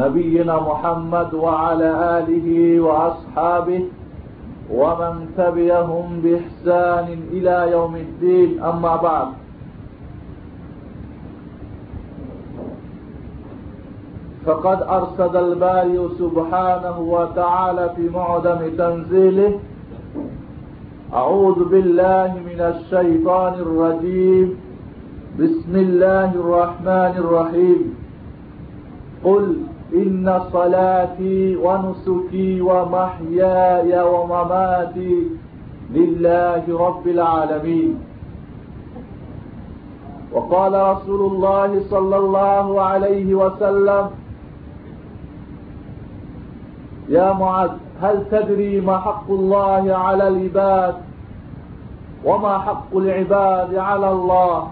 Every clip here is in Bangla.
نبينا محمد وعلى آله وأصحابه ومن تبعهم بإحسان إلى يوم الدين. أما بعد. فقد أرسل الباري سبحانه وتعالى في معدم تنزيله. أعوذ بالله من الشيطان الرجيم. بسم الله الرحمن الرحيم. قل إن صلاتي ونسكي ومحياي ومماتي لله رب العالمين. وقال رسول الله صلى الله عليه وسلم يا معاذ هل تدري ما حق الله على العباد وما حق العباد على الله؟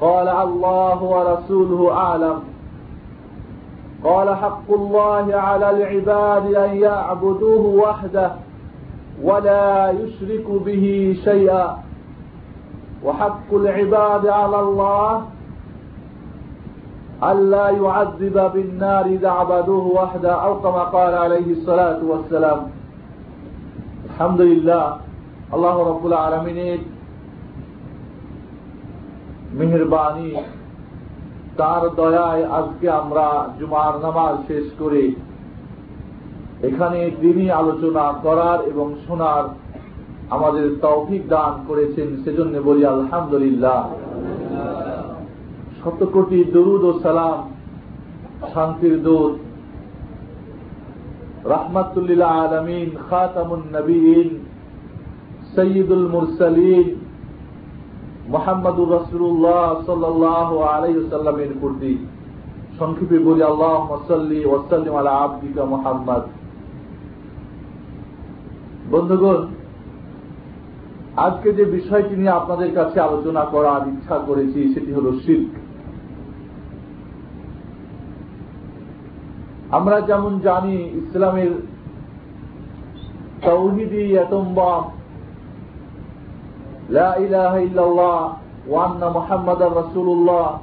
قال الله ورسوله أعلم. قال حق الله على العباد أن يعبدوه وحده ولا يشرك به شيئا وحق العباد على الله ألا يعذب بالنار إذا عبدوه وحده أو كما قال عليه الصلاة والسلام الحمد لله الله رب العالمين মেহরবানি তার দয়ায় আজকে আমরা জুমার নামাজ শেষ করে। এখানে দিনই আলোচনা করার এবং শোনার আমাদের তৌফিক দান করেছেন, সেজন্য বলি আলহামদুলিল্লাহ। শত কোটি দরুদ ও সালাম, শান্তির দূত রাহমাতুল্লিল্লাহ আলমিন, খাতামুন নবীন, সৈয়দুল মুরসালিন মোহাম্মদুর রসুল্লাহ সাল্লাহ আলাইসাল্লামের প্রতি সংক্ষেপে বলি আল্লাহ মসল্লি ওসাল্লিম আলা আব্দিকা মোহাম্মদ। বন্ধুগণ, আজকে যে বিষয়টি নিয়ে আপনাদের কাছে আলোচনা করার ইচ্ছা করেছি, সেটি হল শিল্প আমরা যেমন জানি, ইসলামের তৌহিদি এতম্বাম রসুল্লাহ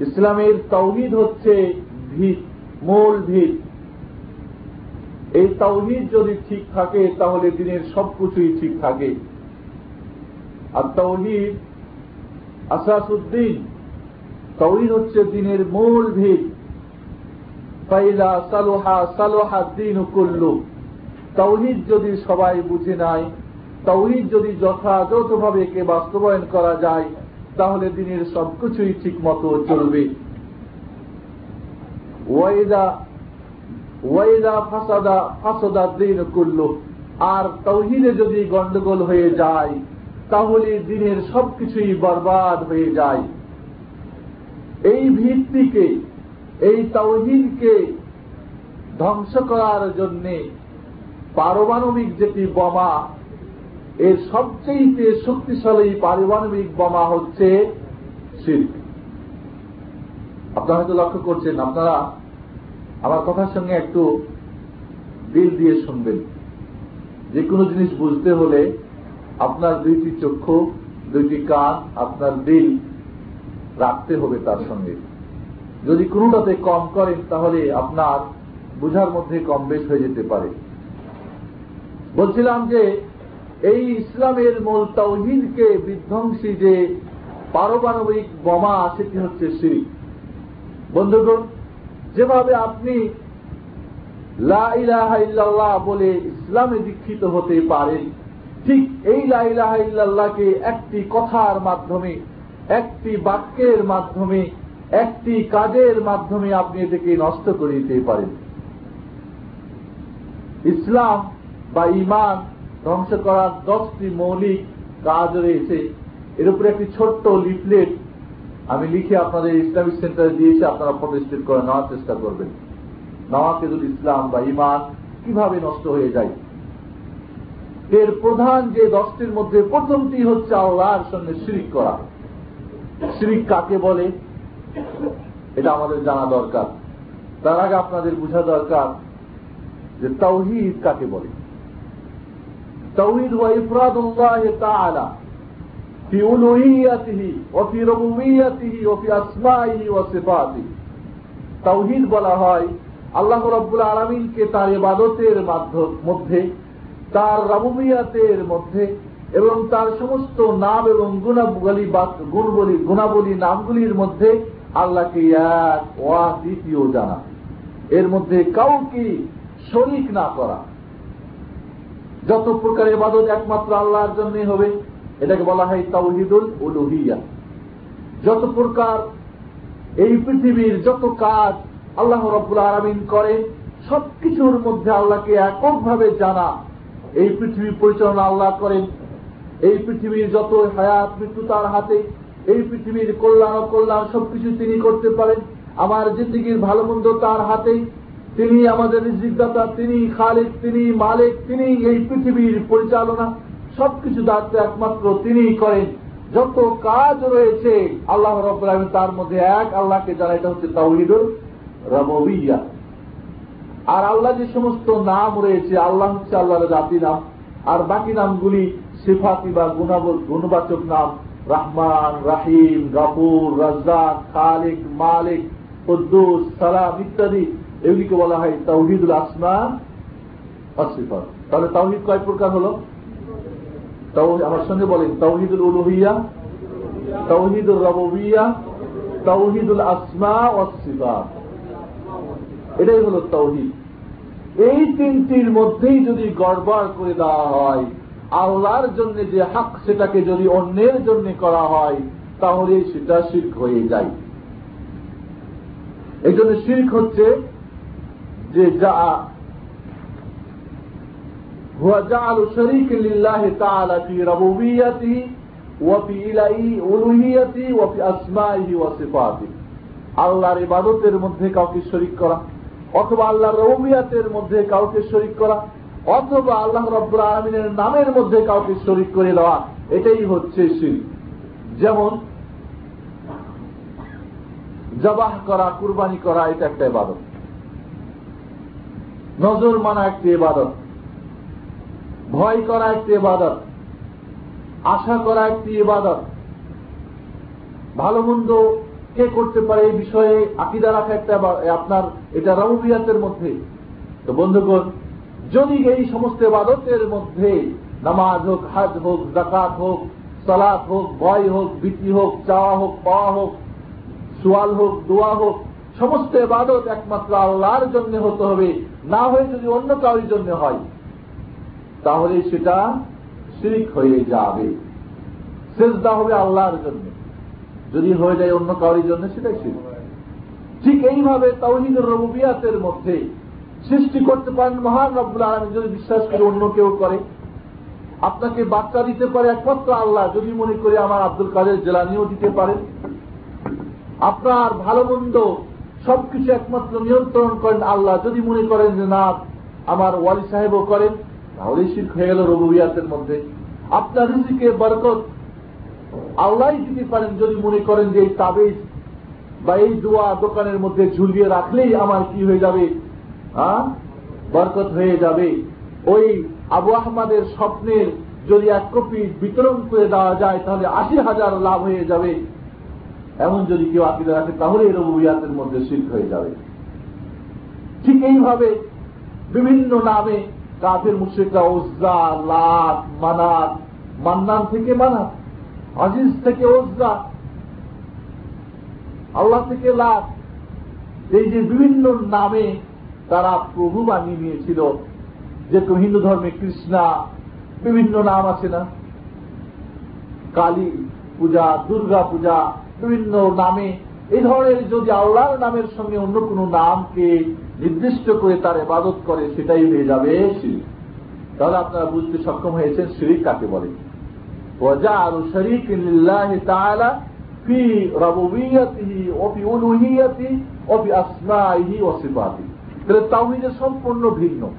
ইসলামের তৌহিদ হচ্ছে ভিত, মূল ভিত। এই তৌহিদ যদি ঠিক থাকে, তাহলে দিনের সবকিছুই ঠিক থাকে। আর তৌহিদ আসাসুদ্দিন তৌহিদ হচ্ছে দিনের মূল ভিত। পাইলা সালোহা সালোহা দিন কুল্লু। তৌহিদ যদি সবাই বুঝে নাই তৌহিদ যদি যথাযথভাবে একে বাস্তবায়ন করা যায়, তাহলে দিনের সবকিছুই ঠিক মতো চলবে করল আর তৌহিদে যদি গন্ডগোল হয়ে যায়, তাহলে দিনের সবকিছুই বরবাদ হয়ে যায়। এই ভিত্তিকে, এই তৌহিদকে ধ্বংস করার জন্যে পারমাণবিক যেটি বোমা এর সবচেয়ে শক্তিশালী পারমাণবিক বোমা হচ্ছে শিল্প আপনারা হয়তো লক্ষ্য করছেন, আপনারা আমার কথার সঙ্গে একটু দিল দিয়ে শুনবেন। যে কোনো জিনিস বুঝতে হলে আপনার দুইটি চক্ষু, দুইটি কান, আপনার দিল রাখতে হবে তার সঙ্গে। যদি কোনোটাতে কম করেন, তাহলে আপনার বুঝার মধ্যে কম বেশ হয়ে যেতে পারে। বলছিলাম যে এই ইসলামের মূল তৌহিদকে বিধ্বংসী যে পারমাণবিক বোমা সেটি হচ্ছে শিরিক। বন্ধুগণ, যেভাবে আপনি লাহ বলে ইসলামে দীক্ষিত হতে পারেন, ঠিক এই লাইলাহাইল্লাহকে একটি কথার মাধ্যমে, একটি বাক্যের মাধ্যমে, একটি কাজের মাধ্যমে আপনি এটাকে নষ্ট করে দিতে পারেন। ইসলাম বা ইমান ধ্বংস করার দশটি মৌলিক কাজ রয়েছে। এর উপরে একটি ছোট্ট লিফলেট আমি লিখে আপনাদের ইসলামিক সেন্টারে দিয়েছি, আপনারা প্রতিষ্ঠিত করে নেওয়ার চেষ্টা করবেন। নওয়াকেদুল ইসলাম বা ইমান কীভাবে নষ্ট হয়ে যায়? এর প্রধান যে দশটির মধ্যে প্রথমটি হচ্ছে আল্লাহর সঙ্গে শিরিক করা। শিরিক কাকে বলে? এটা আমাদের জানা দরকার। তার আগে আপনাদের বোঝা দরকার যে তৌহিদ কাকে বলে? তৌহিদ وإفراد الله تعالى في ألوهيته وفي ربوبيته وفي أسمائه وصفاته তাওহিদ বলা হয় আল্লাহ রব্বুল আলমিনকে তার এবাদতের মধ্যে তার রাবুমিয়াতের মধ্যে এবং তার সমস্ত নাম এবং গুণাবলী গুণবলী গুণাবলী নামগুলির মধ্যে আল্লাহকে এক ওয়া দ্বিতীয় জানা এর মধ্যে কাউকে শরিক না করা যত প্রকার এবাদত একমাত্র আল্লাহর জন্য হবে, এটাকে বলা হয় তাওহিদুল উলুহিয়া। যত প্রকার এই পৃথিবীর যত কাজ আল্লাহ রব্বুল আরামিন করে, সবকিছুর মধ্যে আল্লাহকে এককভাবে জানা, এই পৃথিবী পরিচালনা আল্লাহ করেন। এই পৃথিবীর যত হায়াত, মৃত্যু তার হাতে, এই পৃথিবীর কল্যাণ কল্যাণ সবকিছু তিনি করতে পারেন। আমার জিন্দগির ভালো মন্দ তার হাতেই। তিনি আমাদের রিজিকদাতা, তিনি খালিক তিনি মালিক, তিনি এই পৃথিবীর পরিচালনা, সবকিছু দায়িত্ব একমাত্র তিনি করেন। যত কাজ রয়েছে, আল্লাহ রব তার মধ্যে এক, আল্লাহকে জানা এটা হচ্ছে তাহিদুল রবিয়া আর আল্লাহ যে সমস্ত নাম রয়েছে, আল্লাহ হচ্ছে আল্লাহর জাতি নাম। আর বাকি নামগুলি সিফাতি বা গুণবাচক নাম। রহমান, রাহিম, গাফুর, রাজ্জাক, খালিক, মালিক, কুদ্দুস, সালাম ইত্যাদি। এগুলিকে বলা হয় তাওহিদুল আসমা অসিফাত তাহলে তাওহিদ কয় প্রকার হল? আমার সঙ্গে বলেন, তাওহিদুল উলুহিয়া তাওহিদুল রবিয়া তাওহিদুল আসমা অসিফাত এটাই হল তৌহিদ এই তিনটির মধ্যেই যদি গড়বড় করে দেওয়া হয়, আল্লাহর জন্য যে হাক সেটাকে যদি অন্যের জন্য করা হয়, তাহলে সেটা শির্ক হয়ে যায়। এই জন্য শির্ক হচ্ছে যে যা هو جعل شريك لله تعالى في ربوبيته وفي ألوهيته وفي أسمائه وصفاته আল্লাহর ইবাদতের মধ্যে কাউকে শরিক করা অথবা আল্লাহর রবিয়াতের মধ্যে কাউকে শরিক করা অথবা আল্লাহ রব্বুল আলমিনের নামের মধ্যে কাউকে শরিক করে দেওয়া এটাই হচ্ছে শির যেমন জবাহ করা কুরবানি করা এটা একটা ইবাদত নজর মানা একটি ইবাদত। ভয় করা একটি ইবাদত। আশা করা একটি ইবাদত। ভালো মন্দ কে করতে পারে এই বিষয়ে আকিদা রাখা একটা আপনার এটা রবিয়াতের মধ্যে। তো বন্ধুগণ, যদি এই সমস্ত বাদতের মধ্যে নামাজ হোক, হাজ হোক জাকাত হোক, সালাত হোক, ভয় হোক, ভীতি হোক, চাওয়া হোক, পাওয়া হোক, সোয়াল হোক, দোয়া হোক, সমস্ত এবাদত একমাত্র আল্লাহর জন্য হতে হবে। না হয়ে যদি অন্য কাউরির জন্য হয়, তাহলে সেটা শিরিক হয়ে যাবে। শেষদা হবে আল্লাহর জন্য। যদি হয়ে যায় অন্য কাউরির জন্য, সেটাই ছিল ঠিক এইভাবে তাওহিদুর রবিয়াতের মধ্যে সৃষ্টি করতে পারেন মহান রব্বুল আলম যদি বিশ্বাস করে অন্য কেউ করে, আপনাকে বাচ্চা দিতে পারে একমাত্র আল্লাহ। যদি মনে করে আমার আব্দুল কাদের জেলানিও দিতে পারেন আপনার ভালো মন্দ সবকিছু একমাত্র নিয়ন্ত্রণ করেন আল্লাহ। যদি মনে করেন যে না, আমার ওয়ালি সাহেবও করেন, তাহলেই শিখ হয়ে গেল রবিয়াতের মধ্যে। আপনার রিজিকে বরকত আল্লাহ দিতে পারেন যদি মনে করেন যে এই তাবিজ বা এই দোয়া দোকানের মধ্যে ঝুলিয়ে রাখলেই আমার কি হয়ে যাবে? হ্যাঁ? বরকত হয়ে যাবে। ওই আবু আহমদের স্বপ্নের যদি এক কপি বিতরণ করে দেওয়া যায়, তাহলে আশি হাজার লাভ হয়ে যাবে। এমন যদি কেউ আকিদা রাখে তাহলে এই রবুয়াতের মধ্যে শিল্প হয়ে যাবে। ঠিক এইভাবে বিভিন্ন নামে কাফের মুশ্রিকরা ওজ্জা লাত, মানাত, মান্নান থেকে মানাত, আজিজ থেকে ওজা আল্লাহ থেকে লাভ এই যে বিভিন্ন নামে তারা প্রভু বানিয়ে নিয়েছিল। যেরকম হিন্দু ধর্মে কৃষ্ণা, বিভিন্ন নাম আছে না? কালী পূজা, দুর্গা পূজা বিভিন্ন নামে, এই ধরনের যদি আল্লাহর নামের সঙ্গে অন্য কোন নামকে নির্দিষ্ট করে তার এবাদত করে, সেটাই হয়ে যাবে শিরিক। তাহলে আপনারা বুঝতে সক্ষম হয়েছেন শিরিক কাকে বলে। ওয়াজা সম্পূর্ণ ভিন্ন।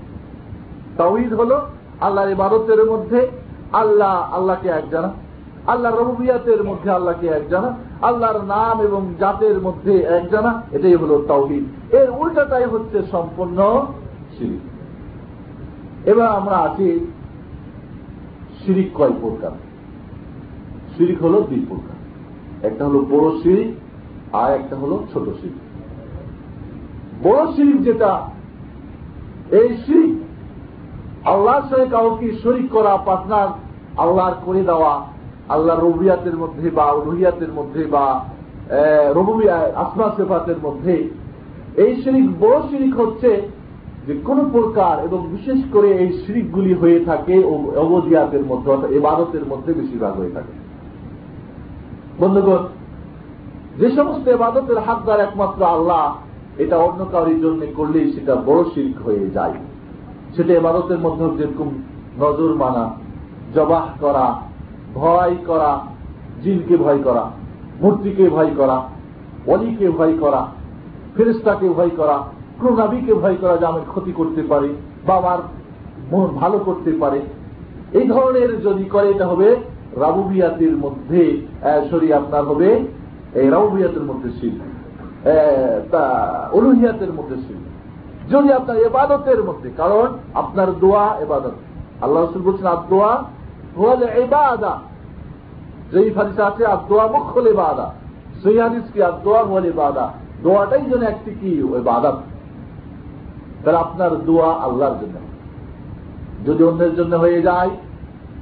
তাহিদ হল আল্লাহর ইবাদতের মধ্যে আল্লাহ, আল্লাহকে এক জানা আল্লাহ রবুবিয়াতের মধ্যে আল্লাহকে এক জানা, আল্লাহর নাম এবং জাতের মধ্যে এক জানা, এটাই হল তাওহিদ। এর উল্টাটাই হচ্ছে সম্পূর্ণ শিরিক। এবার আমরা আছি শিরিক কয় প্রকার? শিরিক হল দুই প্রকার। একটা হলো বড় শিরিক, আর একটা হলো ছোট শিরিক। বড় শিরিক যেটা, এই শিরিক আল্লাহর সঙ্গে কাউকে শরিক করা পার্টনার আল্লাহর করে দেওয়া আল্লাহ রবিয়াতের মধ্যে বা রুহিয়াতের মধ্যে বা রবুবিয়া, আসমা সেফাতের মধ্যে এই শিরিক, বড় শিরিক হচ্ছে যে কোন প্রকার এবং বিশেষ করে এই শিরিকগুলি হয়ে থাকে অবদিয়াতের মধ্যে অর্থাৎ এবাদতের মধ্যে বেশিরভাগ হয়ে থাকে। বন্ধুগণ, যে সমস্ত এবাদতের হাতদার একমাত্র আল্লাহ, এটা অন্য কারোর জন্য করলেই সেটা বড় শিল্প হয়ে যায়। সেটা এবাদতের মধ্যে যেরকম নজর মানা, জবাহ করা ভয় করা, জিনকে ভয় করা, মূর্তিকে ভয় করা, অলিকে ভয় করা ফেরিস্তাকে ভয় করা নাবিকে ভয় করা যে আমার ক্ষতি করতে পারে বা আমার মন ভালো করতে পারে। এই ধরনের যদি করে, এটা হবে রাবুবিয়াতের মধ্যে সরি, আপনার হবে এই রাবুবিয়াতের মধ্যে শিল অলুহিয়াতের মধ্যে শিল যদি আপনার এবাদতের মধ্যে, কারণ আপনার দোয়া এবাদত। আল্লাহ রসুল বলছেন আদোয়া এবাদা যেই ফারিসা আছে আদোয়া মুখ্য এবাদা সেই হাদিস কি? আদোয়া হলে বাদা দোয়াটাই একটি কি? ওই তাহলে আপনার দোয়া আল্লাহর জন্য। যদি অন্যের জন্য হয়ে যায়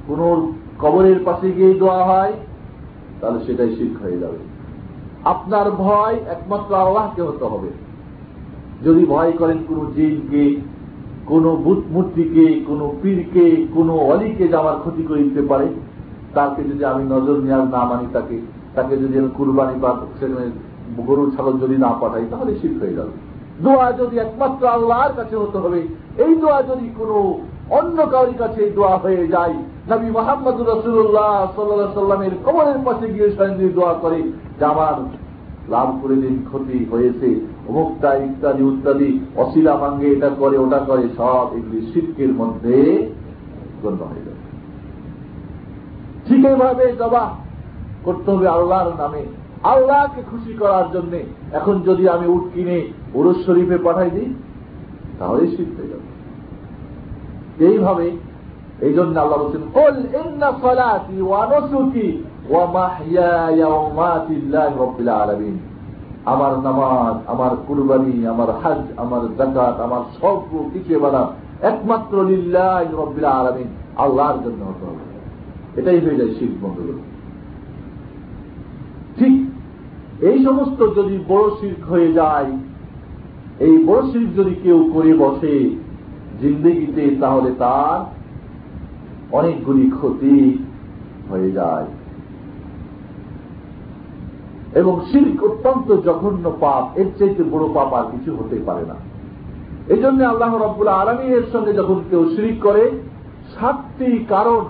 কোন কবরের পাশে গিয়ে দোয়া হয়, তাহলে সেটাই শিখ হয়ে যাবে। আপনার ভয় একমাত্র আল্লাহকে হতে হবে। যদি ভয় করেন কোন জিনকে কোন মূর্তিকে, কোন পীরকে, কোন অলিকে যে আমার ক্ষতি করে দিতে পারে, তাকে যদি আমি নজর নেওয়ার না মানি, তাকে তাকে যদি আমি কুরবানি বা সেখানে গরু ছাগল যদি না পাঠাই, তাহলে শিখ হয়ে যাবে। দোয়া যদি একমাত্র আল্লাহর কাছে হতে হবে, এই দোয়া যদি কোন অন্য কাউরি কাছে দোয়া হয়ে যায়, নবী মোহাম্মদ রসুল্লাহ সাল্লা সাল্লামের কবরের পাশে গিয়ে স্বয়ং দোয়া করে, যে আমার লাভ করে দিন ক্ষতি হয়েছে অমুকটা ইত্যাদি ইত্যাদি অশিলা ভাঙ্গে এটা করে, ওটা করে, সব এগুলি শিল্পের মধ্যে গণ্য হয়ে যাবে ঠিক এইভাবে জবা করতে হবে আল্লাহর নামে, আল্লাহকে খুশি করার জন্য। এখন যদি আমি উঠ কিনে উরুস শরীফে পাঠাই দিই তাহলে শিখতে যাবে। এইভাবে এই জন্য আল্লাহ বলছেন কল ইন্না সালাতি ওয়া আমার নামাজ, আমার কুরবানি, আমার হজ, আমার জাকাত আমার সব কিছু এবাদত একমাত্র লিল্লাহি রাব্বিল আলামিন, আল্লাহর জন্য এটাই হয়ে যায় শিখ বন্ধুগুলো ঠিক এই সমস্ত যদি বড় শির্ক হয়ে যায়, এই বড় শির্ক যদি কেউ করে বসে জিন্দগিতে, তাহলে তার অনেকগুলি ক্ষতি হয়ে যায়। এবং শিল্ক অত্যন্ত জঘন্য পাপ, এর চাইতে বড় পাপ আর কিছু হতে পারে না। এই জন্য আল্লাহ রব্বুল্লাহ আলমীর সঙ্গে যখন কেউ শিরিক করে, সাতটি কারণ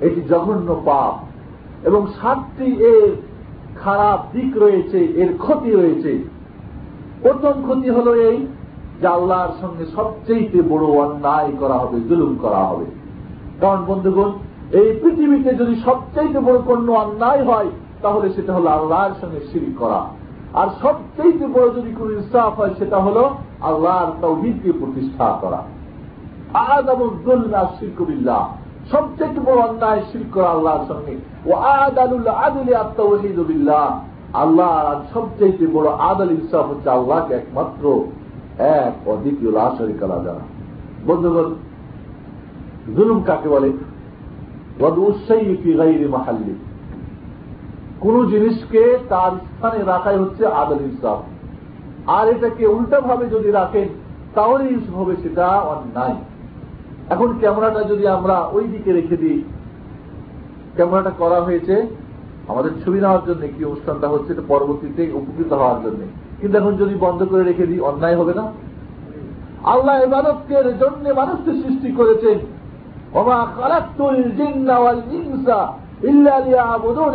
এটি জঘন্য পাপ এবং সাতটি এর খারাপ দিক রয়েছে, এর ক্ষতি রয়েছে। প্রথম ক্ষতি হল এই যে আল্লাহর সঙ্গে সবচেয়ে বড় অন্যায় করা হবে, জুলুম করা হবে। কারণ বন্ধুগণ, এই পৃথিবীতে যদি সবচেয়ে বড় কোনো অন্যায় হয় তাহলে সেটা হলো আল্লাহর সঙ্গে শিরিক করা। আর সবচেয়ে বড় যদি কোন ইনসাফ হয়, সেটা হলো আল্লাহর তৌহিদকে প্রতিষ্ঠা করা। সবচেয়ে বড় অন্যায় করা আল্লাহর সঙ্গে। ও আদালুল্লাহ আদুলি আল্লাহ সবচেয়ে বড় আদাল ইনসাফ হচ্ছে আল্লাহকে একমাত্র এক অদ্বিতীয় লাশরিক আলা জানা বন্ধুগণ, জুলুম কাকে বলে? মাহাল্লি কোন জিনিসকে তার স্থানে রাখাই হচ্ছে আদল ইনসাফ। আর এটাকে উল্টা ভাবে যদি রাখেন, তাহলে হবে সেটা অন্যায় এখন ক্যামেরাটা যদি আমরা ওই দিকে রেখে দিই, ক্যামেরাটা করা হয়েছে, আমাদের ছবি নেওয়ার জন্য কি অনুষ্ঠানটা হচ্ছে, এটা পরবর্তীতে উপকৃত হওয়ার জন্য। কিন্তু এখন যদি বন্ধ করে রেখে দিই, অন্যায় হবে না? আল্লাহ ইবাদতের জন্য মানুষকে সৃষ্টি করেছেন।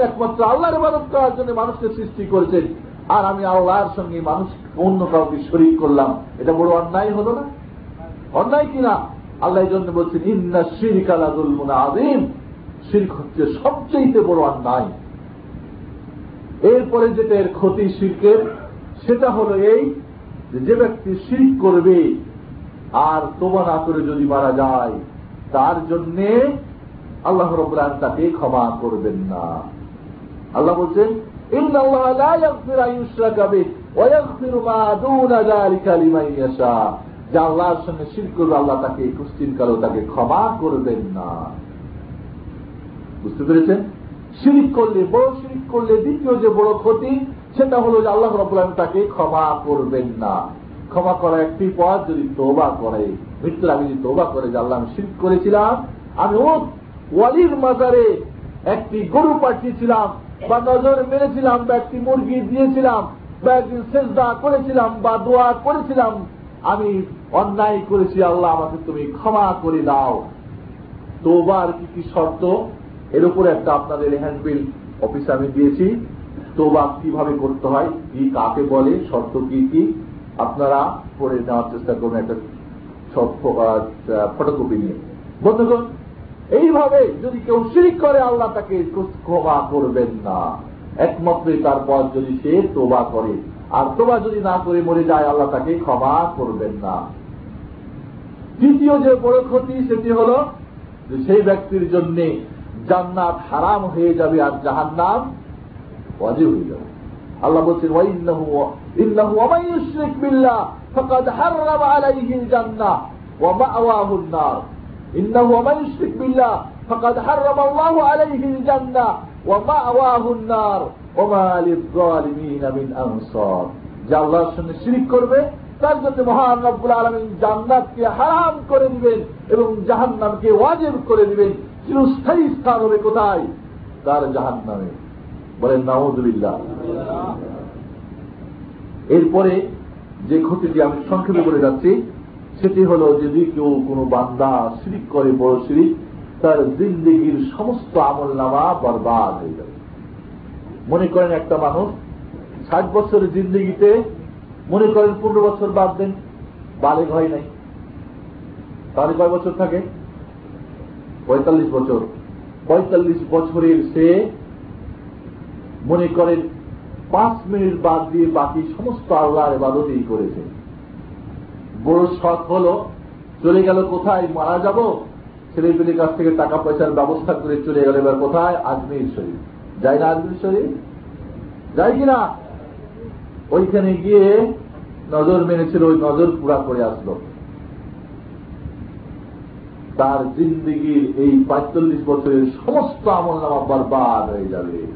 একমাত্র আল্লাহর ইবাদত করার জন্য মানুষকে সৃষ্টি করেছেন। আর আমি আল্লাহর সঙ্গে মানুষ অন্য কাউকে শরিক করলাম। এটা বড় অন্যায় হলো না? অন্যায় কিনা আল্লাহ জন্য বলছেন, ইন্না শিরিক আলাদুল আদিম শির্ক হচ্ছে সবচেয়ে বড় অন্যায়। এরপরে যেটা এর ক্ষতি শিল্পের সেটা হলো এই যে ব্যক্তি শিল্প করবে, আর না করে যদি মারা যায়, তার জন্যে আল্লাহ রবুল্লাহ তাকে ক্ষমা করবেন না। আল্লাহ বলছেন আল্লাহর সঙ্গে শির করবে, আল্লাহ তাকে কালো তাকে ক্ষমা করবেন না। বুঝতে পেরেছেন? শিরিক করলে বড় শিরিক করলে দ্বিতীয় যে বড় ক্ষতি, সেটা হলো যে আল্লাহ রবুল্লাহ তাকে ক্ষমা করবেন না। ক্ষমা করা একটি পথ যদি তোবা করে মৃত্যুর যদি তোবা করে যে আল্লাহ আমি শির করেছিলাম, আমি ও ওয়ালির মাজারে একটি গরু পাঠিয়েছিলাম বা নজর মেরেছিলাম বা একটি মুরগি দিয়েছিলাম বা একদিন সেজদা করেছিলাম বা দোয়া করেছিলাম, আমি অন্যায় করেছি, আল্লাহ আমাকে তুমি ক্ষমা করে দাও। তোবার কি কি শর্ত? এর উপরে একটা আপনাদের হ্যান্ডবিল অফিসে আমি দিয়েছি। তোবা কীভাবে করতে হয়, কি কাকে বলে, শর্ত কি কি, আপনারা পড়ে নেওয়ার চেষ্টা করবেন একটা ফটোকপি নিয়ে। বন্ধুগণ এইভাবে যদি কেউ শিরিক করে, আল্লাহ তাকে ক্ষমা করবেন না। একমাত্রই তারপর যদি সে তোবা করে, আর তোবা যদি না করে মরে যায়, আল্লাহ তাকে ক্ষমা করবেন না। দ্বিতীয় যে বড় ক্ষতি, সেটি হল যে সেই ব্যক্তির জন্য জান্নাত হারাম হয়ে যাবে আর জাহান নাম অজে হয়ে যাবে। আল্লাহ বলছেন ইন্নাহু ওয়ামাইয়ুশরিক বিল্লাহ ফাকাদ হাররামা আলাইহিল জান্নাহ ওয়া মা'ওয়াহুন নার। ওয়ামাইয়ুশরিক বিল্লাহ ফাকাদ হাররামা আল্লাহু আলাইহিল জান্নাহ ওয়া মা'ওয়াহুন নার ওয়া মা লিয-যালিমিন মিন আনসার যে আল্লাহর সঙ্গে শিরিক করবে, তার জন্য মহান রব্বুল আলমিন জান্নাতকে হারাম করে দিবেন এবং জাহান্নামকে ওয়াজেব করে দিবেন। চিরস্থায়ী স্থান হবে কোথায়? তার জাহান নামে বলেন নামুদুল্লাহ এরপরে যে ক্ষতিটি আমি সংক্ষেপে বলে যাচ্ছি সেটি হল যদি কেউ কোনো বান্দা শিরিক করে বড় শিরিক, তার জিন্দিগির সমস্ত আমল নামা বরবাদ হয়ে যাবে। মনে করেন একটা মানুষ ষাট বছরের জিন্দিগিতে, মনে করেন পনেরো বছর বাদ দেন, বালেগ হয় নাই। তাহলে কয় বছর থাকে? পঁয়তাল্লিশ বছর। পঁয়তাল্লিশ বছরের সে মনে করেন পাঁচ মিনিট বাদ দিয়ে বাকি সমস্ত আল্লাহর এবাদতেই করেছে। বড় শখ হল, চলে গেল কোথায়, মারা যাব? ছেলে পেলের কাছ থেকে টাকা পয়সার ব্যবস্থা করে চলে গেল। এবার কোথায়? আজমির শরীফ। যাই না আজমির শরীফ? যাই কিনা ওইখানে গিয়ে নজর মেনেছিল, ওই নজর পুরা করে আসলো। তার জিন্দগির এই পঁয়তাল্লিশ বছরের সমস্ত আমল নামা বরবাদ হয়ে যাবে।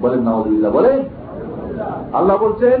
বলেন নওয়াজ বলেন? আল্লাহ বলছেন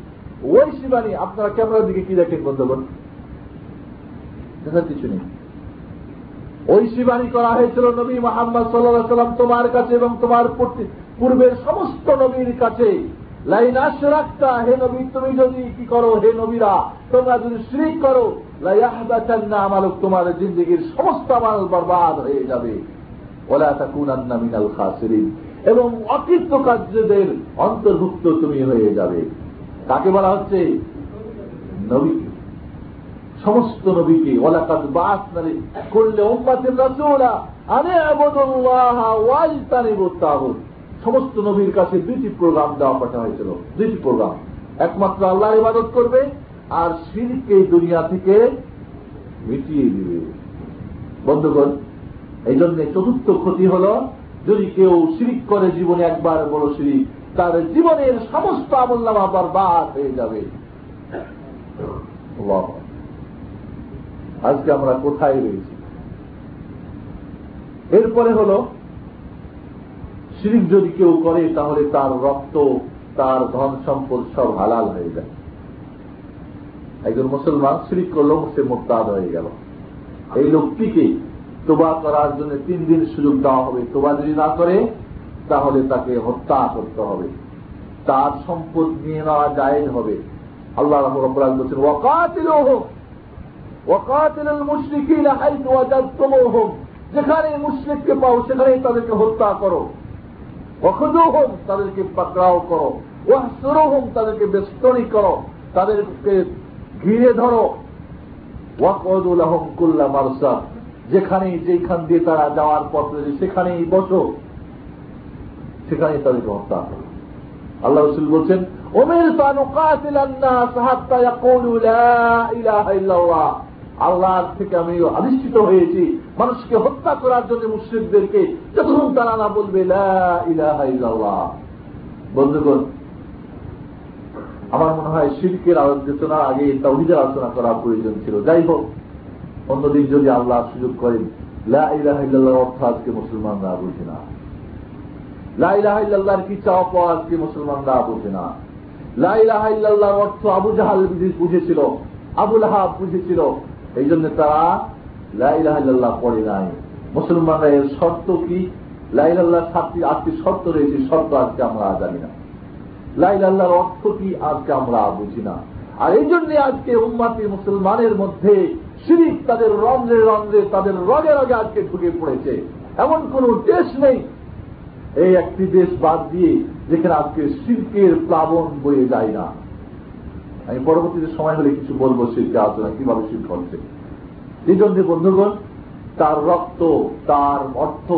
ওই শিবানী আপনারা ক্যামেরার দিকে কি দেখেন, বন্ধুগণ? দেখার কিছু নেই। ওই শিবানী করা হয়েছিল নবী মোহাম্মদ সাল্লাহ সাল্লাম তোমার কাছে এবং তোমার পূর্বের সমস্ত নবীর কাছে। লাইন আশরাক্তা হে নবী, তুমি যদি কি করো, হে নবীরা, তোমরা যদি শ্রিক করো লাইয়াহবাচান্না আমালক, তোমার জিন্দগির সমস্ত আমাল বরবাদ হয়ে যাবে। ওলা তাকুনান্না মিনাল খাসিরিন। এবং অকৃত্য কার্যদের অন্তর্ভুক্ত তুমি হয়ে যাবে। তাকে বলা হচ্ছে নবী। সমস্ত নবীকে ওলাকাত বাস নারী করলে উম্মাতের রসুলা আনে আবদুল্লাহ ওয়াল তাহুত সমস্ত নবীর কাছে দুইটি প্রোগ্রাম দেওয়া পাঠা হয়েছিল। দুইটি প্রোগ্রাম। একমাত্র আল্লাহ ইবাদত করবে আর শিরকে দুনিয়া থেকে মিটিয়ে দিবে। বন্ধুগণ এই জন্য চতুর্থ ক্ষতি হল যদি কেউ শিরিক করে জীবনে একবার বড় শিরিক তার জীবনের সমস্ত আমল্লামা বরবাদ হয়ে যাবে। আজকে আমরা কোথায় রয়েছি? এরপরে হল, শিরিক যদি কেউ করে, তাহলে তার রক্ত, তার ধন সম্পদ সব হালাল হয়ে যায়। একজন মুসলমান শিরিক করল, সে মোত্তাদ হয়ে গেল। এই লোকটিকে তোবা করার জন্য তিন দিন সুযোগ দেওয়া হবে। তোবা যদি না করে তাহলে তাকে হত্যা করতে হবে। তার সম্পদ নিয়ে নেওয়া জায়েজ হবে। আল্লাহ রহমুল বলছেন ওয়াকাতিল হোক ওয়াকাতিল মুশরিকিন হাইতু ওয়াজাদতুমুহুম, যেখানে মুশরিককে পাও সেখানেই তাদেরকে হত্যা করো। ওখুদুহুম তাদেরকে পাকড়াও করো। ওয়াহসুরুহুম তাদেরকে বেষ্টনী করো। তাদেরকে ঘিরে ধরো। ওয়াকুল্লাহ মারসা যেখানেই যেখান দিয়ে তারা যাওয়ার পথ রয়েছে, সেখানেই বসো। সেখানেই তাদেরকে হত্যা আল্লাহ রসুল বলছেন, ওমের আল্লাহর থেকে আমি আধিষ্ঠিত হয়েছি। মানুষকে হত্যা করার জন্য মুসলিমদেরকে যতক্ষণ তারা না বলবে বন্ধুগণ, আমার মনে হয় শিল্পের আলোচনার আগে তহিদের আলোচনা করা প্রয়োজন ছিল। যাই হোক, অন্যদিন যদি আল্লাহ সুযোগ করেন লাহ অর্থ আজকে মুসলমানরা বুঝে না। লাইলাহার কি চাওয়া পাওয়া আজকে মুসলমানরা বুঝে না। লাইলাহার অর্থ আবু জাহাল বুঝেছিল আবুল হাব বুঝেছিল। এই জন্য তারা পড়ে নাই। মুসলমানরা এর শর্ত কি? লাইলাল্লাহ শর্ত রয়েছে, শর্ত আজকে আমরা জানি না। লাইলাল্লাহর অর্থ কি? আজকে আমরা বুঝি না। আর এই জন্য আজকে উম্মাতি মুসলমানের মধ্যে শিরিক তাদের রন্ধ্রে রন্ধ্রে, তাদের রগে রগে আজকে ঢুকে পড়েছে। এমন কোন দেশ নেই এই একটি দেশ বাদ দিয়ে যেখানে আজকে শিল্পের প্লাবন বয়ে যায় না। আমি পরবর্তীতে সময় হলে কিছু বলব শিল্পে আলোচনা, কীভাবে শিল্প হচ্ছে। এই জন্য বন্ধুগণ, তার রক্ত, তার অর্থ,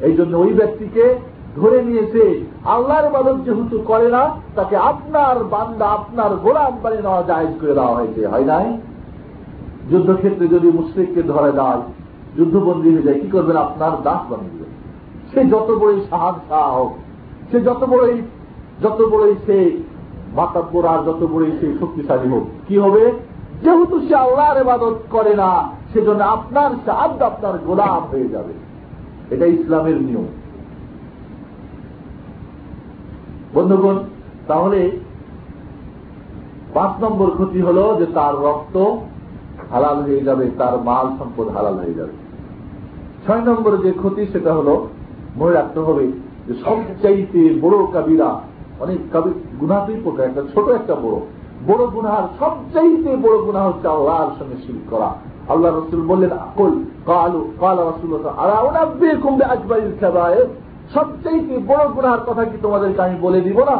এই জন্য ওই ব্যক্তিকে ধরে নিয়েছে, আল্লাহর বাদক যেহেতু করে না, তাকে আপনার বান্দা, আপনার গোলাম বানিয়ে নেওয়া জাহেজ করে দেওয়া হয়েছে, হয় নাই? যুদ্ধক্ষেত্রে যদি মুসলিককে ধরে দেয়, যুদ্ধবন্দী হয়ে যায়, কি করবেন? আপনার দাস বানিয়ে দেবেন। সে যত বড়ই সাহাদ শাহ হোক, সে যত বড়ই যত বড়ই সে মাতাব্বর আর যত বড়ই সে শক্তিশালী হোক, কি হবে? যেহেতু সে আল্লাহর এবাদত করে না, সেজন্য আপনার সাহায্য আপনার গোলাম হয়ে যাবে। এটা ইসলামের নিয়ম। বন্ধুগণ, তাহলে পাঁচ নম্বর ক্ষতি হল যে তার রক্ত হালাল হয়ে যাবে, তার মাল সম্পদ হালাল হয়ে যাবে। ছয় নম্বর যে ক্ষতি, সেটা হল মনে রাখতে হবে যে সবচাইতে বড় কাবিরা অনেক কাবি গুণা দুই প্রকার একটা ছোট একটা বড়। বড় গুনার সবচাইতে বড় গুণা হচ্ছে আল্লাহর সঙ্গে শিল করা। আল্লাহ রসুল বললেন, আকল কালু কাল রসুল কুম্বে আজবাইল খেবায় সবচাইতে বড় গুনার কথা কি তোমাদেরকে আমি বলে দিব না?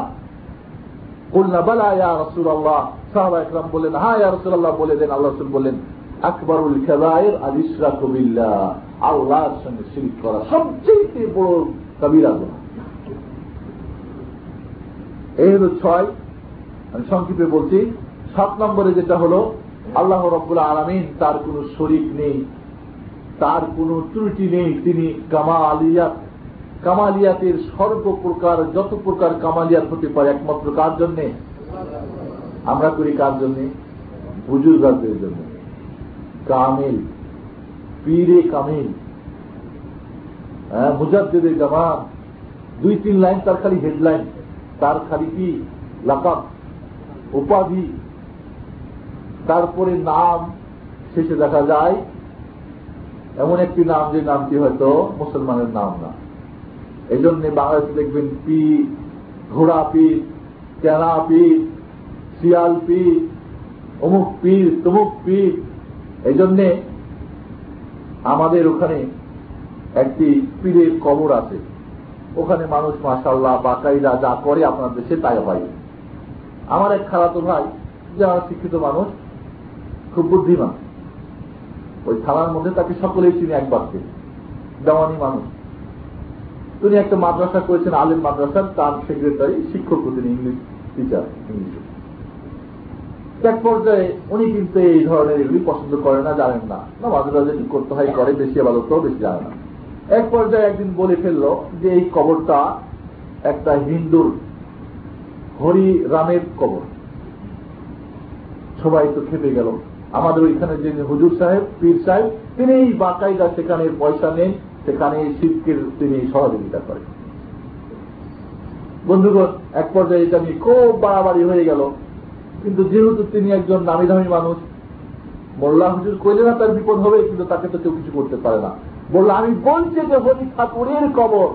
বলনা বালা ইয়া রসুল আল্লাহ সাহাবা ইকরাম বললেন হ্যাঁ ইয়া রসুল আল্লাহ বলে দেন। আল্লাহ রসুল বললেন, আকবরুল খেবায়ের ইসরা কবিল্লা আল্লাহর সঙ্গে শিরিক করা সবচেয়ে বড় কবিরা গুণা এই হল ছয়। আমি সংক্ষেপে বলছি, সাত নম্বরে যেটা হল, আল্লাহ রব্বুল আলমিন তার কোন শরিক নেই, তার কোন ত্রুটি নেই, তিনি কামালিয়াত। কামালিয়াতের সর্বপ্রকার, যত প্রকার কামালিয়াত হতে পারে, একমাত্র কার জন্যে? আমরা করি কার জন্যে? বুজুর্গাদের জন্য। কামিল। পীরে কামিল। হ্যাঁ মুজাদ্দেদের জামান দুই, তিন লাইন, তার খালি হেডলাইন তার খালি কি? লাকাব, উপাধি। তারপরে নাম শেষে দেখা যায়, এমন একটি নাম যে নামটি হয়তো মুসলমানের নাম না। এই জন্য বাংলাদেশে দেখবেন পি ঘোড়া পীর, কেনা পীর, শিয়াল পীর, অমুক পীর, তমুক পীর। এই জন্যে আমাদের ওখানে একটি পীরের কবর আছে। ওখানে মানুষ মাসাল্লাহ বাকাইরা যা করে আপনার দেশে তাই হয়। আমার এক খালাতো ভাই, যারা শিক্ষিত মানুষ, খুব বুদ্ধিমান। ওই থানার মধ্যে তাকে সকলেই চিনি এক বাক্যে, দেওয়ানি মানুষ। তিনি একটা মাদ্রাসা করেছেন, আলিম মাদ্রাসার, তার সেক্রেটারি শিক্ষক তিনি ইংলিশ টিচার ইংলিশে এক পর্যায়ে উনি কিন্তু এই ধরনের এগুলি পছন্দ করে না, জানেন না। মাঝে মাঝে করতে হয়, করে, বেশি আবাদত বেশি জানে না। এক পর্যায়ে একদিন বলে ফেলল যে এই কবরটা একটা হিন্দুর হরি রামের কবর। সবাই তো খেপে গেল। আমাদের ওইখানে যে হুজুর সাহেব, পীর সাহেব, তিনি এই বাকাইদা সেখানে পয়সা নেন, সেখানে শিল্পের তিনি সহযোগিতা করেন। বন্ধুগণ, এক পর্যায়ে এটা নিয়ে খুব বাড়াবাড়ি হয়ে গেল। কিন্তু যেহেতু তিনি একজন নামি দামি মানুষ, মোল্লা হুজুর কইলে না তার বিপদ হবে, কিন্তু তাকে তো কেউ কিছু করতে পারে না। বলল আমি বলছি যে হরি ঠাকুরের কবর,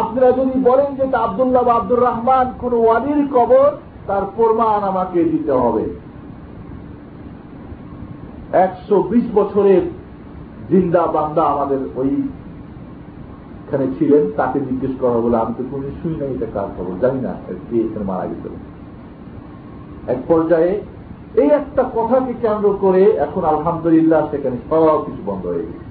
আপনারা যদি বলেন যে আবদুল্লাহ বা আব্দুর রহমান কোন ওয়াদির কবর, তার প্রমাণ আমাকে দিতে হবে। একশো বিশ বছরের জিন্দা বান্দা আমাদের ওই এখানে ছিলেন, তাকে জিজ্ঞেস করা বলে আমি তো কোন শুই না এটা কার খবর, জানি না কে এখানে মারা গেছিল এক পর্যায়ে এই একটা কথাকে কেন্দ্র করে এখন আলহামদুলিল্লাহ সেখানে সব কিছু বন্ধ হয়ে গেছে।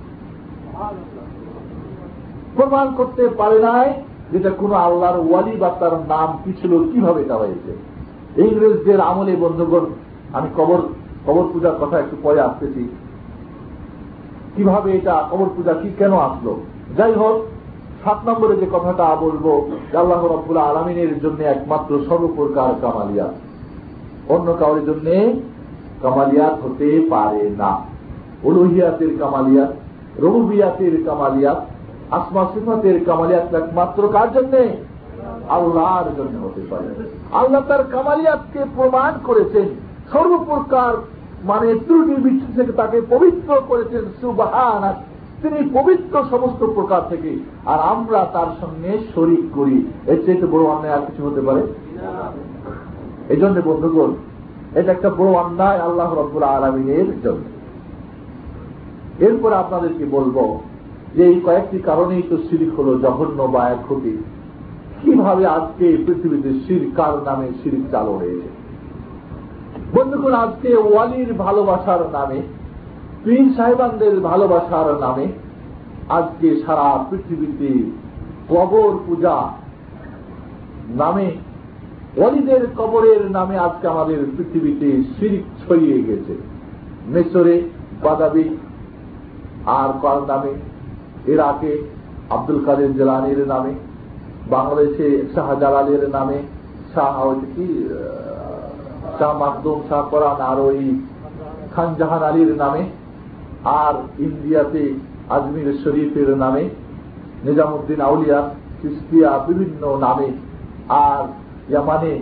প্রমাণ করতে পারে নাই যেটা কোন আল্লাহর ওয়ালি বা তার নাম কি ছিল, কীভাবে তা হয়েছে। ইংরেজদের আমলে, বন্ধুগণ, আমি কবর কবর পূজার কথা একটু পরে আসতেছি। কীভাবে এটা কবর পূজা কি কেন আসলো? যাই হোক, সাত নম্বরে যে কথাটা বলব আল্লাহ রব্বুল আলমিনের জন্য একমাত্র সর্বপ্রকার কামালিয়াত অন্য কাউরের জন্য কামালিয়াত হতে পারে না। উলুহিয়াতের কামালিয়াত, রবুবিয়াতের কামালিয়াত, আসমা সিফাতের কামালিয়াত একমাত্র কার জন্য? আল্লাহর জন্য হতে পারে। আল্লাহ তার কামালিয়াতকে প্রমাণ করেছেন, সর্বপ্রকার মানে ত্রুটি বিচ্ছু থেকে তাকে পবিত্র করেছেন সুবাহান তিনি পবিত্র সমস্ত প্রকার থেকে, আর আমরা তার সঙ্গে শরিক করি। এর চেয়ে বড় অন্যায় আর কিছু হতে পারে? এই জন্য বন্ধুগণ, এটা একটা বড় অন্যায় আল্লাহ রব্বুল আলমিনের জন্য। এরপর আপনাদেরকে বলব যে এই কয়েকটি কারণেই তো শিরিক হল জঘন্য বা এক ক্ষতি। কীভাবে আজকে পৃথিবীতে শির কার নামে শিরিক চালু হয়েছে? বন্ধুগণ, আজকে ওয়ালির ভালোবাসার নামে, পীর সাহেবানদের ভালোবাসার নামে আজকে সারা পৃথিবীতে কবর পূজা নামে ওয়ালিদের কবরের নামে আজকে আমাদের পৃথিবীতে শিরিক ছড়িয়ে গেছে। মেসরে বাদাবি আর কার নামে? ইরাকে, আব্দুল কাদের জেলানির নামে? বাংলাদেশে শাহজালালের নামে? শাহ কি শাহ মাকদুম, শাহ করান আর ওই খানজাহান আলীর নামে? আর ইন্ডিয়াতে আজমির শরীফের নামে? নিজামুদ্দিন আউলিয়া ক্রিস্টিয়া বিভিন্ন নামে? আর ইয়ামানে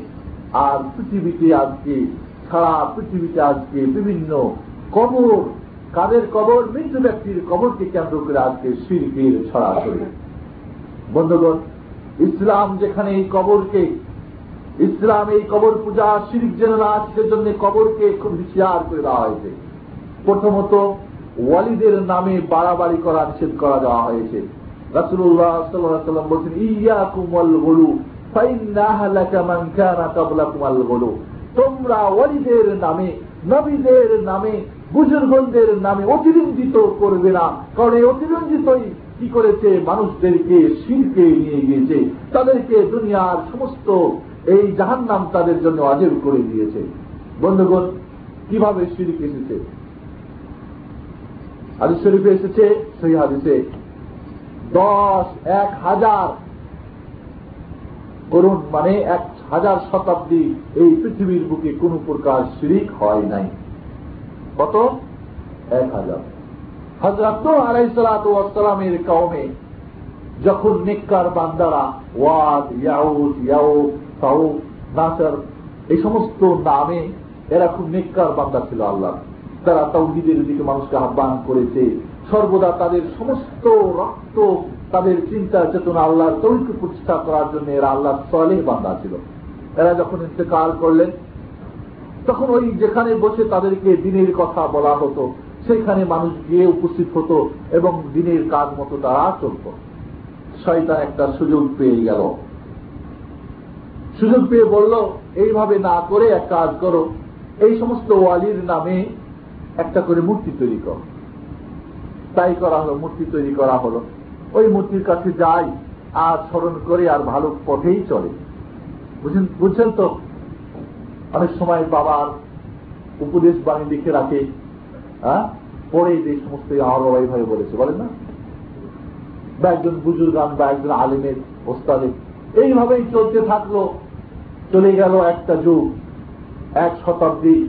আর পৃথিবীতে আজকে, সারা পৃথিবীতে আজকে বিভিন্ন কবর, কাদের কবর? মৃত্যু ব্যক্তির কবরকে কেন্দ্র করে আজকে শিল্পের ছড়াছড়ি। বন্ধুগণ, ইসলাম যেখানে এই কবরকে, ইসলাম এই কবর পূজা শিরিক যেন না আছে জন্য কবরকে খুব হুঁশিয়ার করে দেওয়া হয়েছে। প্রথমত, ওয়ালিদের নামে বাড়াবাড়ি করা, নিষেধ করা দেওয়া হয়েছে। রাসুল্লাহ সাল্লাম বলছেন ইয়া কুমল গলু। তোমরা ওয়ালিদের নামে, নবীদের নামে বুজুর্গদের নামে অতিরঞ্জিত করবে না। কারণ এই অতিরঞ্জিতই কি করেছে? মানুষদেরকে শিরকে নিয়ে গিয়েছে। তাদেরকে দুনিয়ার সমস্ত এই জাহান নাম তাদের জন্য অজেব করে দিয়েছে। বন্ধুগণ, কীভাবে শিরিক এসেছে? হাদিস শরীফে এসেছে সেই হাদিসে। দশ, এক হাজার করুন মানে এক হাজার শতাব্দী এই পৃথিবীর বুকে কোন প্রকার শিরিক হয় নাই। কত? এক হাজার। হজরত আলাইসালামের কাউমে যখন নিকার বান্দারা ওয়াদ ইয়াউদ ইয়াউ সাউ নাসার, এই সমস্ত নামে এরা খুব নিকার বান্দা ছিল আল্লাহ তারা তৌহিদের দিকে মানুষকে আহ্বান করেছে। সর্বদা তাদের সমস্ত রক্ত তাদের চিন্তা, চেতনা আল্লাহর তৈরিকে প্রতিষ্ঠা করার জন্য এরা আল্লাহ সলে বান্দা ছিল। এরা যখন ইন্তেকাল করলেন, তখন ওই যেখানে বসে তাদেরকে দিনের কথা বলা হতো, সেখানে মানুষ গিয়ে উপস্থিত হতো এবং দিনের কাজ মতো তারা চলত। শয়তান একটা সুযোগ পেয়ে গেল। সুযোগ পেয়ে বলল, এইভাবে না করে এক কাজ করো। এই সমস্ত ওয়ালির নামে একটা করে মূর্তি তৈরি কর। তাই করা হলো, মূর্তি তৈরি করা হলো। ওই মূর্তির কাছে যাই, আর স্মরণ করে, আর ভালো পথেই চলে। বুঝছেন বুঝছেন তো? অনেক সময় বাবার উপদেশ বাণী লিখে রাখে হ্যাঁ? পরে যে সমস্ত আমার বাবা এইভাবে বলেছে, বলেন না? বা একজন বুজুর্গান, বা একজন আলিমের ওস্তাদে। এইভাবেই চলতে থাকল। চলে গেল একটা যুগ, এক শতাব্দী,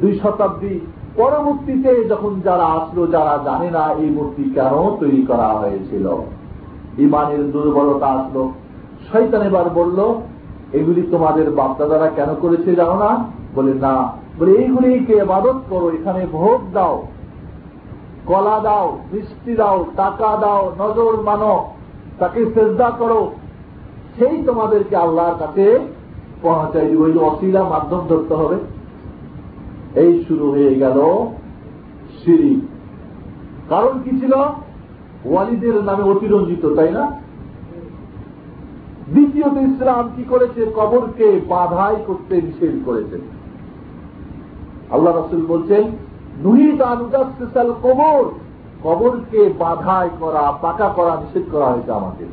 দুই শতাব্দী পরবর্তীতে যখন যারা আসলো, যারা জানে না এই মূর্তি কেন তৈরি করা হয়েছিল, ইমানের দুর্বলতা আসলো। শৈতান এবার বলল, এগুলি তোমাদের বাপদাদারা কেন করেছে জানো না? বলে না, বলে, এইগুলিকে এবাদত করো, এখানে ভোগ দাও, কলা দাও, মিষ্টি দাও, টাকা দাও, নজর মানো, তাকে শ্রদ্ধা করো, সেই তোমাদেরকে আল্লাহর কাছে পৌঁছাই দিব। এই অশিলা মাধ্যম ধরতে হবে। এই শুরু হয়ে গেল সিঁড়ি। কারণ কি ছিল? ওয়ালিদের নামে অতিরঞ্জিত, তাই না? দ্বিতীয়ত ইসলাম কি করেছে? কবরকে বাধাই করতে নিষেধ করেছে। আল্লাহ রসুল বলছেন, নুহিত আনুদাল কবর। কবরকে বাধাই করা, পাকা করা নিষেধ করা হয়েছে আমাদের।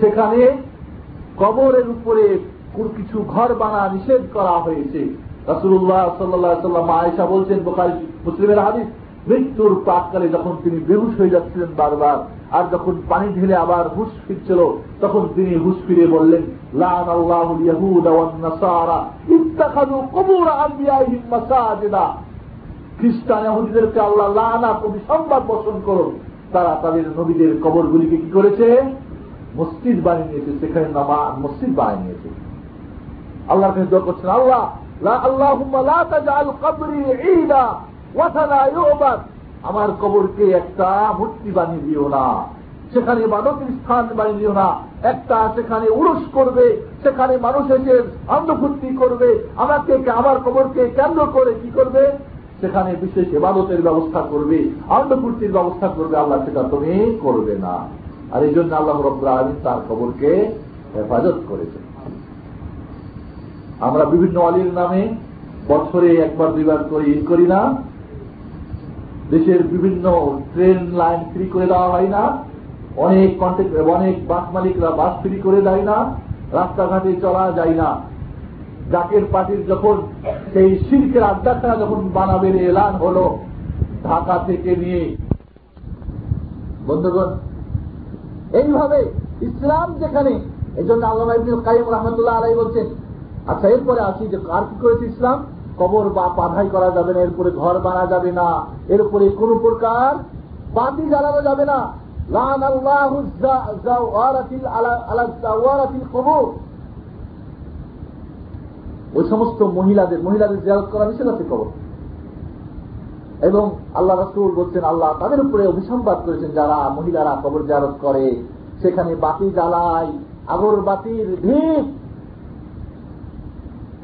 সেখানে কবরের উপরে কিছু ঘর বানা নিষেধ করা হয়েছে। রসুল্লাহ আয়সা বলছেন মুসলিমের হাদিস, মৃত্যুর যখন তিনি বেহুশ হয়ে যাচ্ছিলেন বারবার, আর যখন পানি ঢেলে আবার হুশ ফিরছিল, তখন তিনি হুশ ফিরে বললেন লান আল্লাহ খ্রিস্টান এহুদিদেরকে আল্লাহ লানা সংবাদ করুন। তারা তাদের নবীদের কবরগুলিকে কি করেছে? মসজিদ বানিয়ে নিয়েছে, সেখানে নামা মসজিদ বানিয়ে নিয়েছে। আল্লাহর কাছে দোয়া করছেন, আল্লাহ আমার কবরকে একটা মূর্তি বানিয়ে দিও না, সেখানে মানবের স্থান বানিয়ে দিও না। একটা সেখানে উরুষ করবে, সেখানে মানুষ এসে আন্দফুর্তি করবে। আমাকে আমার কবরকে কেন্দ্র করে কি করবে? সেখানে বিশেষ এবাদতের ব্যবস্থা করবে আন্দফুর্তির ব্যবস্থা করবে। আল্লাহ সেটা তুমি করবে না। আর এই জন্য আল্লাহ রব্লা তার খবরকে হেফাজত করেছে আমরা বিভিন্ন অলির নামে বছরে একবার, দুইবার করে ঈদ করি না। দেশের বিভিন্ন ট্রেন লাইন ফ্রি করে দেওয়া হয় না। অনেক কন্ট্যাক্ট অনেক বাস মালিকরা বাস ফ্রি করে দেয় না। রাস্তাঘাটে চলা যায় না। জাকের পার্টির যখন সেই শিল্পের আড্ডাটা যখন বানাবেন, এলান হল ঢাকা থেকে নিয়ে। বন্ধুগণ, এইভাবে ইসলাম যেখানে এই জন্য আল্লাহ কাইম রহমতুল্লাহ আলাই বলছেন আচ্ছা এরপরে আসি যে আর কি করেছে ইসলাম? কবর বা পাধাই করা যাবে না, এরপরে ঘর বানা যাবে না, এরপরে কোন প্রকার বাতি জ্বালানো যাবে না। ওই সমস্ত মহিলাদের মহিলাদের জিয়ারত করা নিষেধ আছে কবর। এবং আল্লাহ রসুল বলছেন, আল্লাহ তাদের উপরে অভিসংবাদ করেছেন, যারা মহিলারা কবর জারত করে, সেখানে বাতি জ্বালায় আগর বাতির ঢিপ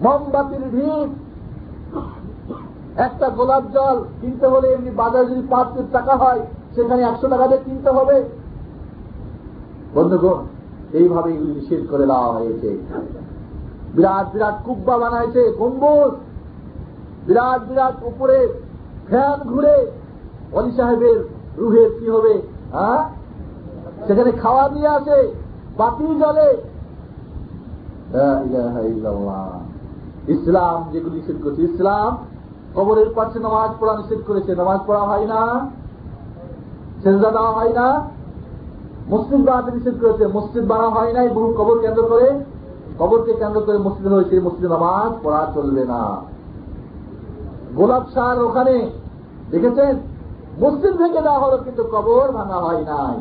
মোমবাতির ঢিপ একটা গোলাপ জল কিনতে হলে এমনি বাজার যদি পাঁচ টাকা হয়, সেখানে একশো টাকা দিয়ে কিনতে হবে। বন্ধুগণ এইভাবে এগুলি নিষেধ করে দেওয়া হয়েছে। বিরাট বিরাট কুব্বা বানাইছে গম্বুজ। বিরাট বিরাট উপরে ফ্যান ঘুরে অলি সাহেবের রুহের কি হবে হ্যাঁ? সেখানে খাওয়া দিয়ে আসে, বাতি জলে ইসলাম যেগুলি নিষেধ করছে, ইসলাম, কবরের পাশে নামাজ পড়া নিষেধ করেছে। নামাজ পড়া হয় না সেজা দেওয়া হয় না, মসজিদ বানাতে নিষেধ করেছে। মসজিদ বানা হয় নাই, বহু কবর কেন্দ্র করে, কবরকে কেন্দ্র করে মসজিদ হয়েছে মসজিদ নামাজ পড়া চলবে না। গোলাপ সার ওখানে, দেখেছেন? মসজিদ ভেঙে দেওয়া হলো, কিন্তু কবর ভাঙা হয় নাই।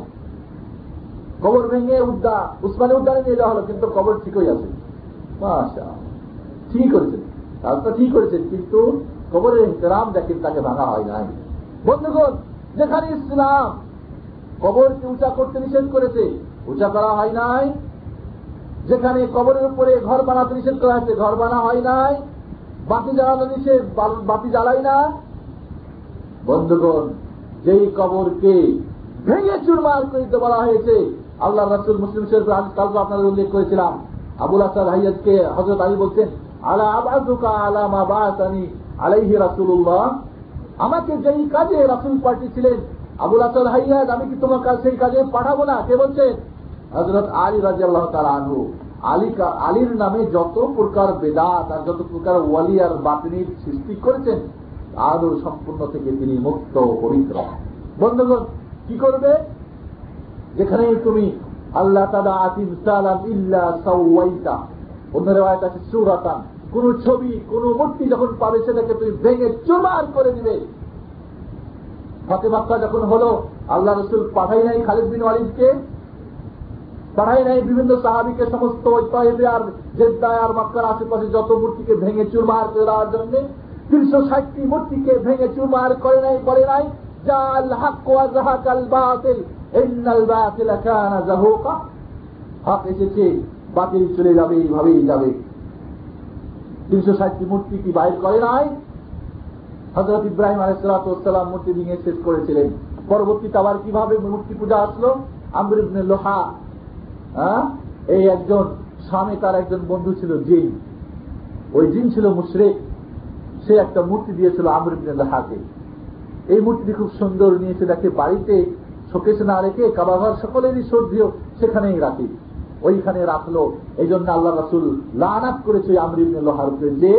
কবর ভেঙে উদ্যান উসমানী উদ্যানে নিয়ে যাওয়া হলো, কিন্তু কবর ঠিকই আছে। মাসা ঠিক করেছেন রাস্তা ঠিক করেছেন কিন্তু কবরের ইহতরাম দেখেন তাকে ভাঙা হয় নাই। বন্ধুগণ, যেখানে ইসলাম কবরকে উঁচা করতে নিষেধ করেছে, উঁচা করা হয় নাই। যেখানে কবরের উপরে ঘর বানাতে নিষেধ করা হয়েছে, ঘর বানা হয় নাই। বাতি জ্বালানো নিষেধ বাতি জ্বালাই না। বন্ধুগণ, যেই কবরকে ভেঙে চুরমার করিতে বলা হয়েছে আল্লাহ রাসুল মুসলিম শরীফ কালকে আপনাদের উল্লেখ করেছিলাম। আবুল আসাদ হাইয়াদকে হজরত আলী বলছেন আলা আবাদুকা আলামা বাসানি আলাইহি রাসুল্লাহ আমাকে যেই কাজে রাসুল পার্টি ছিলেন আবুল আসাদ হাইয়াদ আমি কি তোমার কাছে সেই কাজে পাঠাবো না? কে বলছেন হজরত আলী রাজি আল্লাহ তালা আনহু। আলী আলীর নামে যত প্রকার বেদাত আর যত প্রকার ওয়ালি আর বাতিনির সৃষ্টি করেছেন আরও সম্পূর্ণ থেকে তিনি মুক্ত পবিত্র। বন্ধুগণ, কি করবে? যেখানে তুমি আল্লাহ তাদা আতিম সালাম ইল্লা সাউয়াইতা অন্য রেওয়ায়ত আছে সুরাতান। কোন ছবি, কোন মূর্তি যখন পাবে সেটাকে তুমি ভেঙে চুমার করে দিবে। ফাতে মাক্কা যখন হলো, আল্লাহ রসুল পাঠাই নাই খালিদ বিন ওয়ালিদকে পাঠাই নাই বিভিন্ন সাহাবিকে, সমস্ত ঐতিহ্যে আর জেদ্দায় আর মক্কার আশেপাশে যত মূর্তিকে ভেঙে চুরমার করে দেওয়ার জন্য তিনশো ষাটটি মূর্তিকে ভেঙে চুরমার করে নাই বলে নাই। জাল হাক ওয়াজাহাকাল বাতিল, ইন্নাল বাতিল কানা জাহুকা। হক এসেছে, বাতিল চলে যাবে, এইভাবেই যাবে। তিনশো ষাটটি মূর্তি কি বাইর করে নাই? হজরত ইব্রাহিম আলাইসালাম মূর্তি ভেঙে শেষ করেছিলেন। পরবর্তীতে আবার কীভাবে মূর্তি পূজা আসলো? আমরিবনে লোহা হ্যাঁ? এই একজন স্বামী, তার একজন বন্ধু ছিল জিন। ওই জিন ছিল মুশরেক। সে একটা মূর্তি দিয়েছিল আমরিবুল্লাহ হাতে এই মূর্তিটি খুব সুন্দর নিয়েছে, দেখে বাড়িতে শোকেশে না রেখে কাবাঘর সকলেরই সর্দিও সেখানেই রাখি। ওইখানে রাখল। এই জন্য আল্লাহ রাসুল লানাত করেছে আমরিবুল্লাহকে যে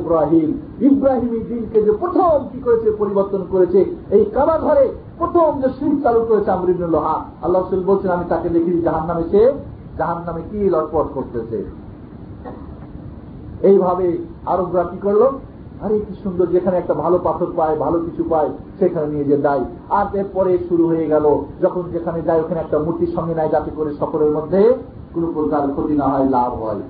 ইব্রাহিম। ইব্রাহিম দিনকে যে প্রথম কি করেছে? পরিবর্তন করেছে। এই কাবা ঘরে প্রথম যে শিল্প চালু করেছে আমরিবুল্লাহ আল্লাহ রসুল বলছেন, আমি তাকে দেখি জাহান নামে সে জাহান নামে কি লটপট করতেছে। এইভাবে আরবরা কি করল? আরে কি সুন্দর, যেখানে একটা ভালো পাথর পায়, ভালো কিছু পায়, সেখানে নিয়ে যে দেয় আর এরপরে শুরু হয়ে গেল, যখন যেখানে যায়, ওখানে একটা মূর্তির সঙ্গে নেয়, যাতে করে সকলের মধ্যে কোন প্রকার ক্ষতি না হয়, লাভ হয়।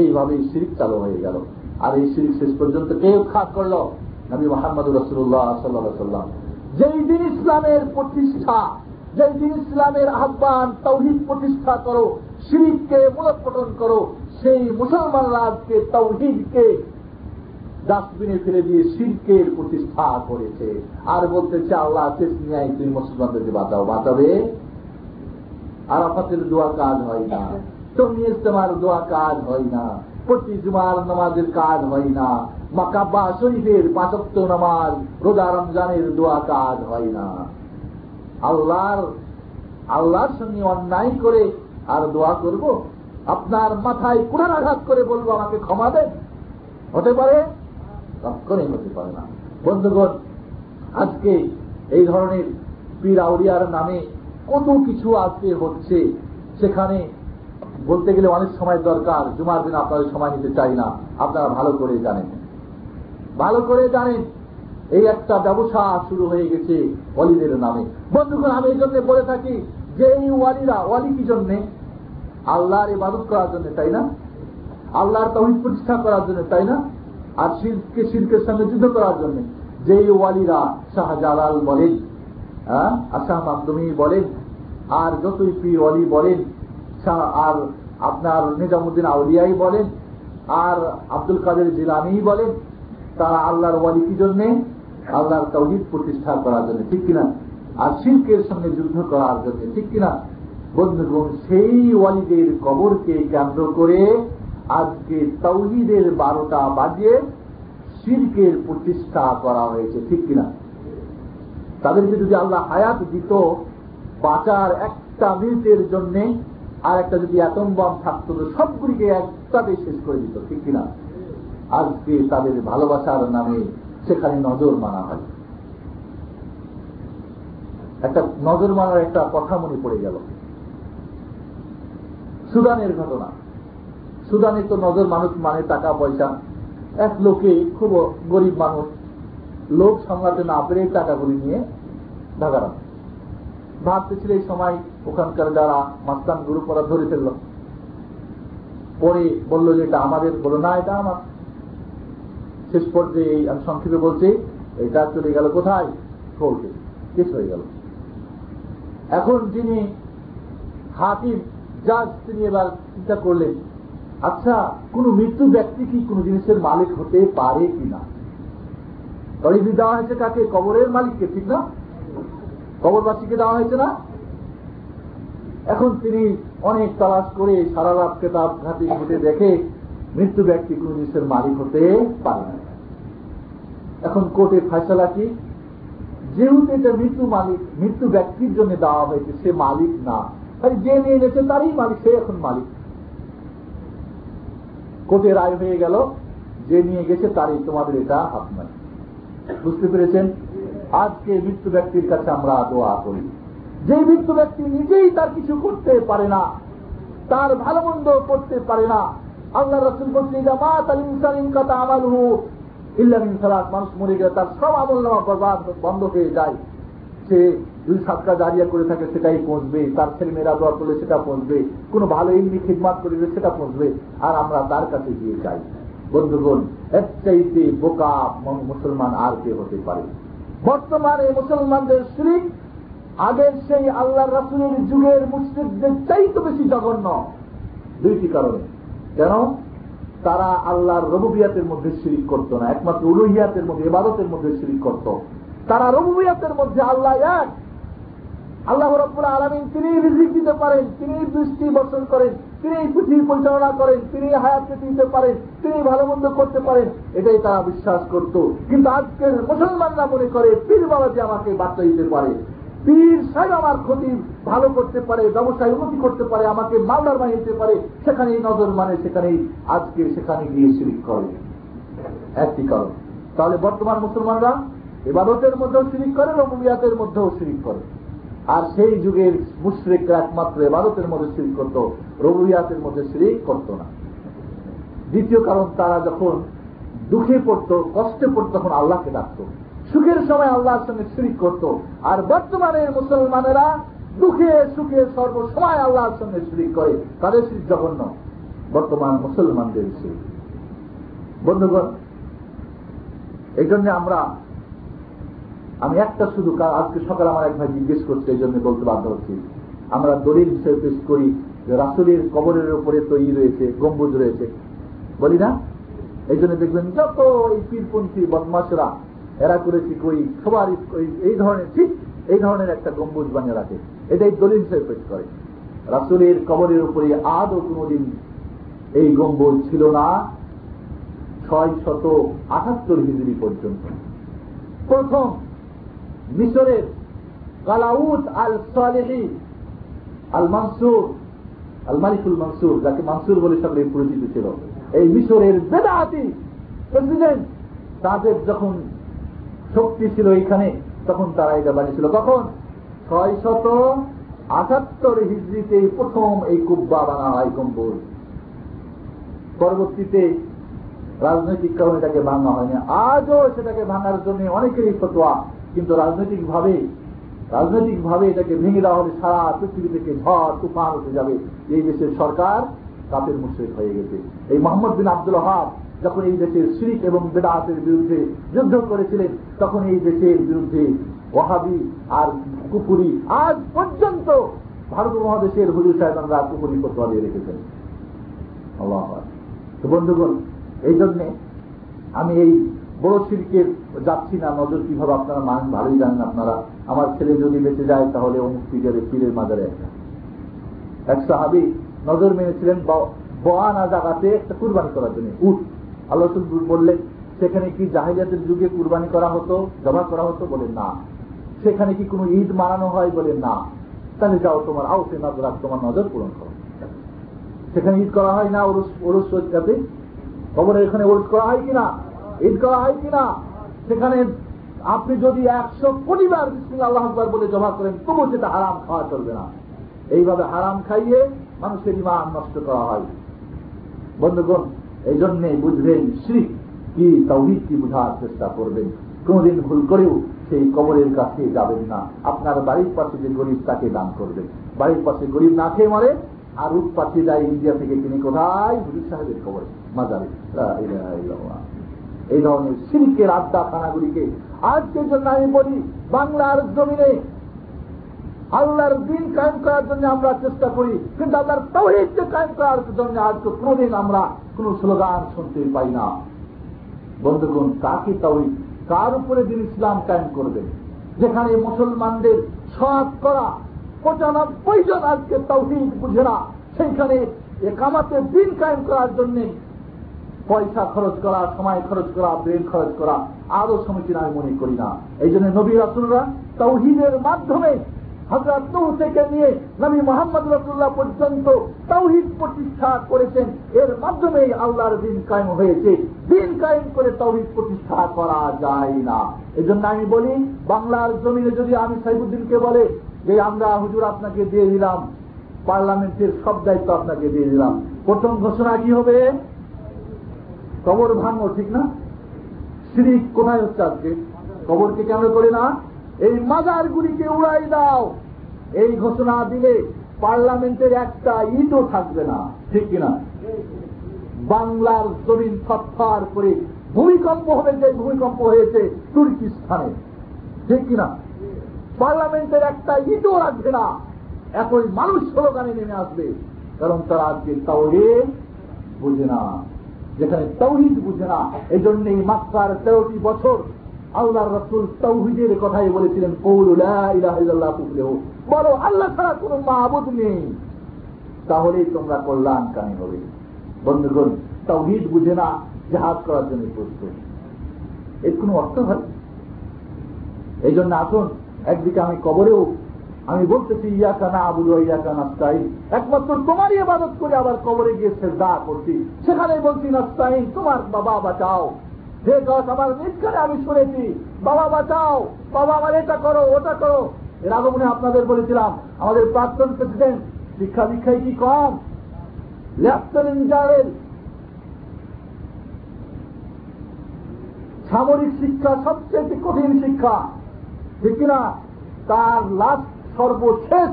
এইভাবে সিরিক চালু হয়ে গেল। আর এই সিরিক শেষ পর্যন্ত কে উৎখাত করল? নবী মোহাম্মদ রসুল্লাহ সাল্লাহ সাল্লাম যেই দিন ইসলামের প্রতিষ্ঠা, যেই দিন ইসলামের আহ্বান, তৌহিদ প্রতিষ্ঠা করো সিরিককে মূলোৎপটন করো, সেই মুসলমানরা আজকে তৌহিদকে ডাস্টবিনে ফেলে দিয়ে শিল্পের প্রতিষ্ঠা করেছে। আর বলতেছে আল্লাহ নিয়ে তুমি মুসলমানদেরকে বাঁচাও। বাঁচাবে? আরাফাতের দোয়া কাজ হয় না। তুমি ইস্তেমার দোয়া কাজ হয় না। প্রতি জুমার নামাজের কাজ হয় না। মাকাব্বা শরীফের পাঁচত্ব নামাজ রোজা রমজানের দোয়া কাজ হয় না। আল্লাহর আল্লাহর সঙ্গে অন্যায় করে আর দোয়া করব? আপনার মাথায় কুড়ার আঘাত করে বলব, আমাকে ক্ষমা দেন। হতে পারে? কখনই হতে পারে না। বন্ধুগণ, আজকে এই ধরনের পীর আউরিয়ার নামে কত কিছু আজকে হচ্ছে, সেখানে বলতে গেলে অনেক সময় দরকার। জুমার দিন আপনাদের সময় নিতে চাই না, আপনারা ভালো করে জানেন। ভালো করে জানেন, এই একটা ব্যবসা শুরু হয়ে গেছে অলিদের নামে। বন্ধুগণ, আমি এই জন্য বলে থাকি যে এই ওয়ালিরা, ওয়ালি কি জন্যে? আল্লাহর ইবাদত করার জন্য, তাই না? আল্লাহর তহিদ প্রতিষ্ঠা করার জন্য, তাই না? আর শিল্পকে শিল্পের সঙ্গে যুদ্ধ করার জন্য যেই ওয়ালিরা শাহজালাল বলেন হ্যাঁ আশাহ মাকদমি বলেন, আর যতই পি ওয়ালি বলেন আর আপনার নিজামুদ্দিন আউলিয়াই বলেন, আর আব্দুল কাদের জিলানি বলেন, তারা আল্লাহর ওয়ালি কি জন্যে? আল্লাহর তৌহিদ প্রতিষ্ঠা করার জন্য, ঠিক কিনা? আর শিল্পের সঙ্গে যুদ্ধ করার জন্য, ঠিক কিনা? বন্ধুগণ, সেই ওয়ালিদের কবরকে কেন্দ্র করে আজকে তৌহিদের বারোটা বাজিয়ে শিল্পের প্রতিষ্ঠা করা হয়েছে, ঠিক কিনা? তাদেরকে যদি আল্লাহ হায়াত দিত, বাঁচার একটা মিনিটের জন্য আর একটা যদি বম থাকতো, তো সবগুলিকে একটাতে শেষ করে দিত, ঠিক কিনা? আজকে তাদের ভালোবাসার নামে সেখানে নজর মানা হয়। একটা নজর মানার একটা কথা মনে পড়ে গেল। সুদানের ঘটনা। সুদানে তো নজর মানুষ মানে টাকা, পয়সা। এক লোকে খুব গরিব মানুষ লোক সামলাতে না পেরে টাকাগুলি নিয়ে ঢাকা ভাবতেছিল এই সময় ওখানকার যারা মাস্তান গুরু পড়া ধরে ফেলল। পরে বলল যে, এটা আমাদের। বলো না, এটা আমার। শেষ পর্যায়ে আমি সংক্ষেপে বলছি, এটা চলে গেল কোথায়? কোর্টে কেস হয়ে গেল। এখন যিনি হাকিম, জাজ তিনি এবার চিন্তা করলেন আচ্ছা কোন মৃত্যু ব্যক্তি কি কোন জিনিসের মালিক হতে পারে কিনা তরিদি দেওয়া হয়েছে কাকে? কবরের মালিককে, ঠিক না? কবরবাসীকে দেওয়া হয়েছে না? এখন তিনি অনেক তালাশ করে সারা রাত কেতাব ঘাটি ঘুটে দেখে মৃত্যু ব্যক্তি কোন জিনিসের মালিক হতে পারে না। এখন কোর্টে ফয়সলা কি? যেহেতু এটা মৃত্যু মালিক, মৃত্যু ব্যক্তির জন্য দেওয়া হয়েছে, সে মালিক না। যে নিয়ে এনেছে তারই মালিক, সে এখন মালিক। কোর্টে রায় হয়ে গেল, যে নিয়ে গেছে তারই তোমাদের এটা আপনার বুঝতে পেরেছেন? আজকে মৃত্যু ব্যক্তির কাছে আমরা দোয়া করি। যে মৃত্যু ব্যক্তি নিজেই তার কিছু করতে পারে না, তার ভালো মন্দ করতে পারে না আল্লাহ রসুল মানুষ মরে গেলে তার সব আমল নামা বরবাদ, বন্ধ হয়ে যায়। সে দুই সাতটা দাঁড়িয়ে করে থাকে, সেটাই পৌঁছবে। তার ছেলে মেয়েরা দোয়া করলে সেটা পৌঁছবে। কোনো ভালো ইন্দি খিদমাত করলে সেটা পৌঁছবে। আর আমরা তার কাছে গিয়ে যাই। বন্ধুগণ এক চাইতে বোকা মুসলমান আর কে হতে পারে। বর্তমানে মুসলমানদের শ্রীক আগের সেই আল্লাহ রাসুলের যুগের মুসলিমদের চাইতে বেশি জঘন্য। দুইটি কারণে। কেন? তারা আল্লাহর রবুবিয়াতের মধ্যে শিরিক করত না। একমাত্র উলুহিয়াতের মধ্যে এবাদতের মধ্যে শিরিক করত। তারা রবুবিয়াতের মধ্যে আল্লাহ এক। আল্লাহ রব্বুল আলমিন তিনি রিজিক দিতে পারেন, তিনি দৃষ্টি বর্ষণ করেন, তিনি পৃথিবী পরিচালনা করেন, তিনি হায়াতকে দিতে পারেন, তিনি ভালো মন্দ করতে পারেন, এটাই তারা বিশ্বাস করত। কিন্তু আজকের মুসলমানরা মনে করে, পীর বাবাজি আমাকে বার্তা দিতে পারে। পীর সাহেব আমার ক্ষতি ভালো করতে পারে, ব্যবসায় উন্নতি করতে পারে, আমাকে মালদার বানিয়ে পারে, সেখানেই নজর মানে সেখানেই আজকে সেখানে গিয়ে শিরিক করে। একটি কারণ। তাহলে বর্তমান মুসলমানরা এবাদতের মধ্যেও শিরিক করে রবিয়াতের মধ্যেও শিরিক করে। আর সেই যুগের মুশ্রিকরা একমাত্র এবাদতের মধ্যে শিরিক করত রবিয়াতের মধ্যে শিরিক করত না। দ্বিতীয় কারণ, তারা যখন দুঃখে পড়তো, কষ্টে পড়তো, তখন আল্লাহকে ডাকত। সুখের সময় আল্লাহর সঙ্গে শিরিক করত। আর বর্তমানের মুসলমানেরা দুঃখে সুখে সর্বসময় আল্লাহর সঙ্গে শিরিক করে। তাদের শিরিক জঘন্য। বর্তমান মুসলমানদের শিরিক। বন্ধুগণ, এই জন্য আমরা আমি একটা শুধু আজকে সকালে আমার এক ভাই জিজ্ঞেস করছে, এই জন্য বলতে বাধ্য হচ্ছি। আমরা দলিল পেশ করি রাসুলের কবরের উপরে তৈরি রয়েছে গম্বুজ রয়েছে। বলি না? এই জন্য দেখবেন যত এই পীরপন্থী বদমাসরা এরা করেছি কই, সবার এই ধরনের, ঠিক এই ধরনের একটা গম্বুজ বানিয়ে রাখে। এটাই দলিল হিসেবে পেশ করে। রাসুলের কবরের উপরে আদও কোনদিন এই গম্বুজ ছিল না, ছয় শত আটাত্তর হিজড়ি পর্যন্ত। প্রথম মিশরের কালাউদ আল সালেহি আল মানসুর আল মালিকুল মানসুর যাকে মানসুর বলে সকলে পরিচিত ছিল। এই মিশরের বেদাহাতি প্রেসিডেন্ট তাদের যখন শক্তি ছিল এখানে তখন তারা এটা বানিয়েছিল। তখন ছয় শত আটাত্তর হিজড়িতে প্রথম এই কুব্বা বানা হয় কম্বল পরবর্তীতে রাজনৈতিক কারণে এটাকে ভাঙা হয়নি। আজও সেটাকে ভাঙার জন্য অনেকেরই ফতোয়া। কিন্তু রাজনৈতিক ভাবে রাজনৈতিক ভাবে এটাকে ভেঙে দেওয়া হলে সারা পৃথিবী থেকে ঝড়, তুফান উঠে যাবে। এই দেশের সরকার কাপের মুশ্রিক হয়ে গেছে। এই মোহাম্মদ বিন আব্দুল হাব যখন এই দেশের শিরিক এবং বেদাহাতের বিরুদ্ধে যুদ্ধ করেছিলেন, তখন এই দেশের বিরুদ্ধে ওহাবি আর কুপুরি আজ পর্যন্ত ভারত মহাদেশের হুজুর সাহেবরা কুপুরি ফতোয়া দিয়ে রেখেছেন। বন্ধুগণ, এই জন্যে আমি এই বড় শিল্পের যাচ্ছি না নজর কীভাবে আপনারা মান ভালোই জানেন আপনারা আমার ছেলে যদি বেঁচে যায় তাহলে অমুক পীরের পীরের মাজারে একটা এক সাহাবি নজর মেনেছিলেন বয়ানা জায়গাতে একটা কুরবানি করার জন্য উঠ আল্লাহ বললেন সেখানে কি জাহিলিয়াতের যুগে কুরবানি করা হতো জমা করা হতো বলে না সেখানে কি কোনো ঈদ মানানো হয় বলে না তাহলে যাও তোমার আউসে নজর তোমার নজর পূরণ করো সেখানে ঈদ করা হয় না ওরস ওরস যাতে খবরে এখানে ওরস করা হয় কিনা ঈদ করা হয় কিনা? সেখানে আপনি যদি একশো কোটিবার বিসমিল আল্লাহ আকবর বলে জমা করেন তবু সেটা হারাম খাওয়া চলবে না। এইভাবে হারাম খাইয়ে মানুষের ইমান নষ্ট করা হয়। বন্ধুগণ এই জন্যে বুঝবেন শ্রী কি, তৌহিদ কি বুঝার চেষ্টা করবেন। কোনদিন ভুল করেও সেই কবরের কাছে যাবেন না। আপনার বাড়ির পাশে যে গরিব, তাকে দান করবেন। বাড়ির পাশে গরিব না খেয়ে মরে, আর পাঠিয়ে যায় ইন্ডিয়া থেকে তিনি কোথায়? হুজুর সাহেবের খবর মাজারে। এই ধরনের সিল্কের আড্ডা খানাগুলিকে আজকের জন্য আমি বলি, বাংলার জমিনে আল্লাহর দিন কায়েম করার জন্য আমরা চেষ্টা করি, কিন্তু আল্লাহর তহিদকে কায়েম করার জন্য আজকে কোনদিন আমরা কোন স্লোগান শুনতে পাই না। বন্ধুগণ, কাকে তহিদ? কার উপরে দিন ইসলাম কায়েম করবে? যেখানে মুসলমানদের সৎ করা পঁচানব্বই জন আজকে তৌহিদ বুঝে না, সেইখানে কামাতে দিন কায়েম করার জন্য পয়সা খরচ করা, সময় খরচ করা ব্রেন খরচ করা, আরও সমীচীন আমি মনে করি না। এই জন্য নবী রাসুলরা তৌহিদের মাধ্যমে হজরত নৌ থেকে নিয়ে নবী মোহাম্মদ রসুল্লাহ পর্যন্ত তৌহিদ প্রতিষ্ঠা করেছেন। এর মাধ্যমেই আল্লাহর দিন কায়েম হয়েছে। দিন কায়েম করে তৌহিদ প্রতিষ্ঠা করা যায় না। এই জন্য আমি বলি, বাংলার জমিনে যদি আমি সাইবুদ্দিনকে বলে যে আমরা হুজুর আপনাকে দিয়ে দিলাম, পার্লামেন্টের সব দায়িত্ব আপনাকে দিয়ে দিলাম, প্রথম ঘোষণা কি হবে? কবর ভাঙো, ঠিক না? সিরিক কোথায় হচ্ছে আজকে কবরকে কেন করে না? এই মাজারগুলিকে উড়াই দাও। এই ঘোষণা দিলে পার্লামেন্টের একটা ইটও থাকবে না, ঠিক কিনা? বাংলার জমিন থর করে ভূমিকম্প হবে, যে ভূমিকম্প হয়েছে তুর্কিস্তানে, ঠিক কিনা? পার্লামেন্টের একটা ইটও রাখবে না। একই মানুষ স্লোগানে নেমে আসবে, কারণ তারা আজকে তাওহে বুঝে না। যেখানে তৌহিদ বুঝে না এই জন্য এই মাত্রার তেরোটি বছর আল্লাহ রসুল তৌহিদের কথাই বলেছিলেন বলো, আল্লাহ ছাড়া কোন মাহবুদ নেই। তাহলেই তোমরা কল্যাণকামী হবে। বন্ধুগণ, তৌহিদ বুঝে না জাহাজ করার জন্য প্রস্তুত। এর কোন অর্থ হয় এই জন্য আসুন, একদিকে আমি কবরেও আমি বলতেছি, ইয়াকা না আবুল ইয়াকা নাস্তাইন একমাত্র তোমারই আবাদত করে আবার কবরে গিয়ে দা করছি। সেখানে বলছি নাস্তাইন তোমার বাবা বাঁচাও। যে গাছ আমার নিজখানে আমি শুনেছি, বাবা বাঁচাও, বাবা আমার এটা করো, ওটা করো। এর আগমনে আপনাদের বলেছিলাম, আমাদের প্রাক্তন প্রেসিডেন্ট শিক্ষা দীক্ষায় কি কম? লেফটেন্যান্ট জেনারেল, সামরিক শিক্ষা সবচেয়ে কঠিন শিক্ষা, ঠিক কিনা? তার লাস্ট সর্বশেষ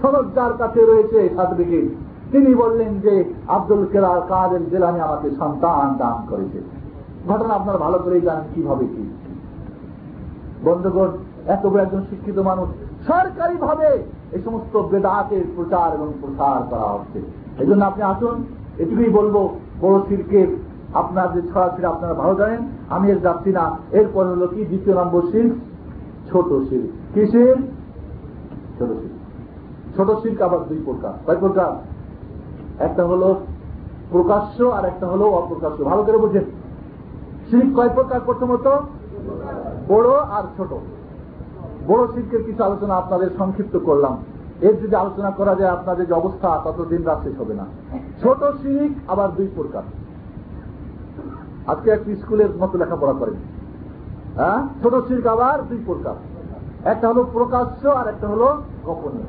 সনদ যার কাছে রয়েছে সার্টিফিকেট তিনি বললেন যে, আব্দুল কেরার কাদের জেলানি আমাকে সন্তান দান করেছে। ঘটনা আপনারা ভালো করেই জানেন কীভাবে কি। বন্ধুগণ, এত বড় একজন শিক্ষিত মানুষ সরকারি ভাবে এই সমস্ত বেদাতের প্রচার এবং প্রসার করা হচ্ছে। এই জন্য আপনি আসুন, এটুকুই বলব, বড় শিল্পের আপনার যে ছড়াছড়ি আপনারা ভালো জানেন, আমি এর যাচ্ছি না। এরপর হলো কি, দ্বিতীয় নম্বর শিল্প ছোট শিল্প কিসের ছোট শিল্প ছোট শিল্প আবার দুই প্রকার। কয় প্রকার? একটা হলো প্রকাশ্য আর একটা হলো অপ্রকাশ্য। ভালো করে বুঝেন। শিল্প কয় প্রকার প্রথমত? বড় আর ছোট। বড় শিল্পের কিছু আলোচনা আপনাদের সংক্ষিপ্ত করলাম। এর যদি আলোচনা করা যায়, আপনাদের যে অবস্থা, ততদিন রাত শেষ হবে না। ছোট শিরিক আবার দুই প্রকার। আজকে একটি স্কুলের মতো লেখাপড়া করেন। হ্যাঁ? ছোট শিল্প আবার দুই প্রকার। একটা হলো প্রকাশ্য আর একটা হলো গোপনীয়।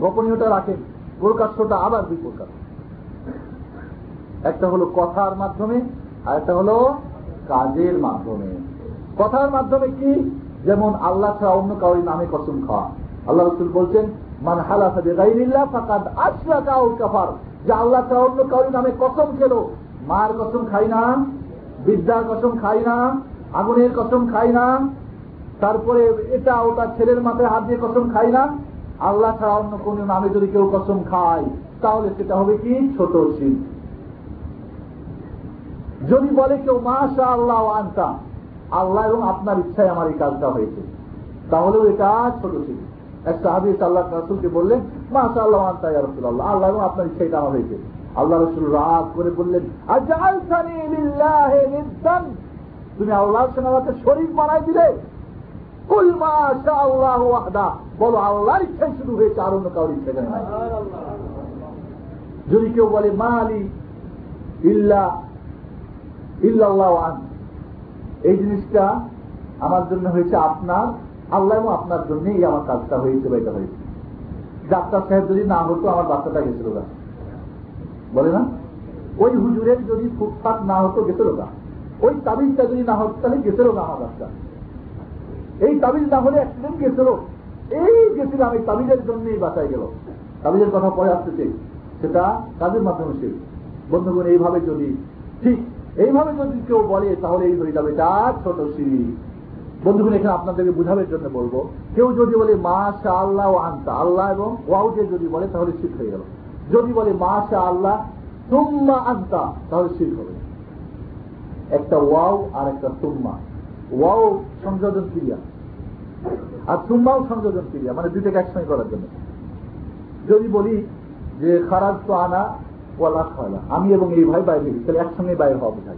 গোপনীয়টা রাখেন, প্রকাশ্যটা আবার দুই প্রকার একটা হলো কথার মাধ্যমে, আর একটা হলো কাজের মাধ্যমে। কথার মাধ্যমে কি? যেমন আল্লাহ ছাড়া অন্য কাউরি নামে কসম খাওয়া। আল্লাহ রসুল বলছেন, মান হালাফা বেগাইল্লাহ ফাকাদ আশরা কাউ কাফার। যে আল্লাহ ছাড়া অন্য কাউরি নামে কসম খেলো, মার কসম খাই না, বিদ্যার কসম খাই না, আগুনের কসম খাই না তারপরে এটা ওটা ছেলের মাথায় হাত দিয়ে কসম খাই না। আল্লাহ ছাড়া অন্য কোন নামে যদি কেউ কসম খায়, তাহলে সেটা হবে কি? ছোট শিল যদি বলে কেউ মাশা আল্লাহ আনতা। আল্লাহ এবং আপনার ইচ্ছায় আমার এই কাজটা হয়েছে। তাহলেও এটা ছোট ছিল এক সাহাবি আল্লাহ রাসুলকে বললেন মাশা আল্লাহ আনতা রসুল আল্লাহ আল্লাহ এবং আপনার ইচ্ছায় এটা হয়েছে। আল্লাহ রসুল রাগ করে বললেন তুমি আল্লাহ সেনাবাতে শরীর বানাই দিলে। বলো আল্লাহর ইচ্ছাই শুরু হয়েছে আর অন্য কারোর ইচ্ছা যদি কেউ বলে মা আলী ইল্লা ইল্লাহ আন এই জিনিসটা আমার জন্য হয়েছে আপনার আল্লাহ এবং আপনার জন্যই আমার কাজটা হয়েছে বা এটা হয়েছে। ডাক্তার সাহেব যদি না হতো আমার বাচ্চাটা গেছিল না বলে না? ওই হুজুরের যদি ফুটফাট না হতো গেছিল না ওই তাবিজটা যদি না হতো তাহলে গেছিল না আমার বাচ্চা। এই তাবিজ না হলে অ্যাক্সিডেন্ট গেছিল। এই গেছিল আমি তাবিজের জন্যই বাঁচাই গেল। তাবিজের কথা পরে আসতেছে সেটা কাজের মাধ্যমে সে বন্ধুগণ, এইভাবে যদি, ঠিক এইভাবে যদি কেউ বলে, তাহলে এই হয়ে যাবে তার ছোট সিঁড়ি। বন্ধুগণ, এখানে আপনাদেরকে বুঝাবের জন্য বলব, কেউ যদি বলে মা শাহ আল্লাহ ও আনতা আল্লাহ এবং ওয়াউকে যদি বলে, তাহলে শীত হয়ে গেল। যদি বলে মা শাহ আল্লাহ তুম্মা আনতা তাহলে শীত হবে। একটা ওয়াও আর একটা তুম্মা। ওয়াও সংযোজন ক্রিয়া। আর তুম্মাও সংযোজন ক্রিয়া মানে দুইটাকে একসঙ্গে করার জন্য। যদি বলি যে খারাপ তো আনা, ওয়ালা খাওয়ালা আমি এবং এই ভাই বাইরে গেছি তাহলে একসঙ্গে বাইরে হওয়া বোঝায়।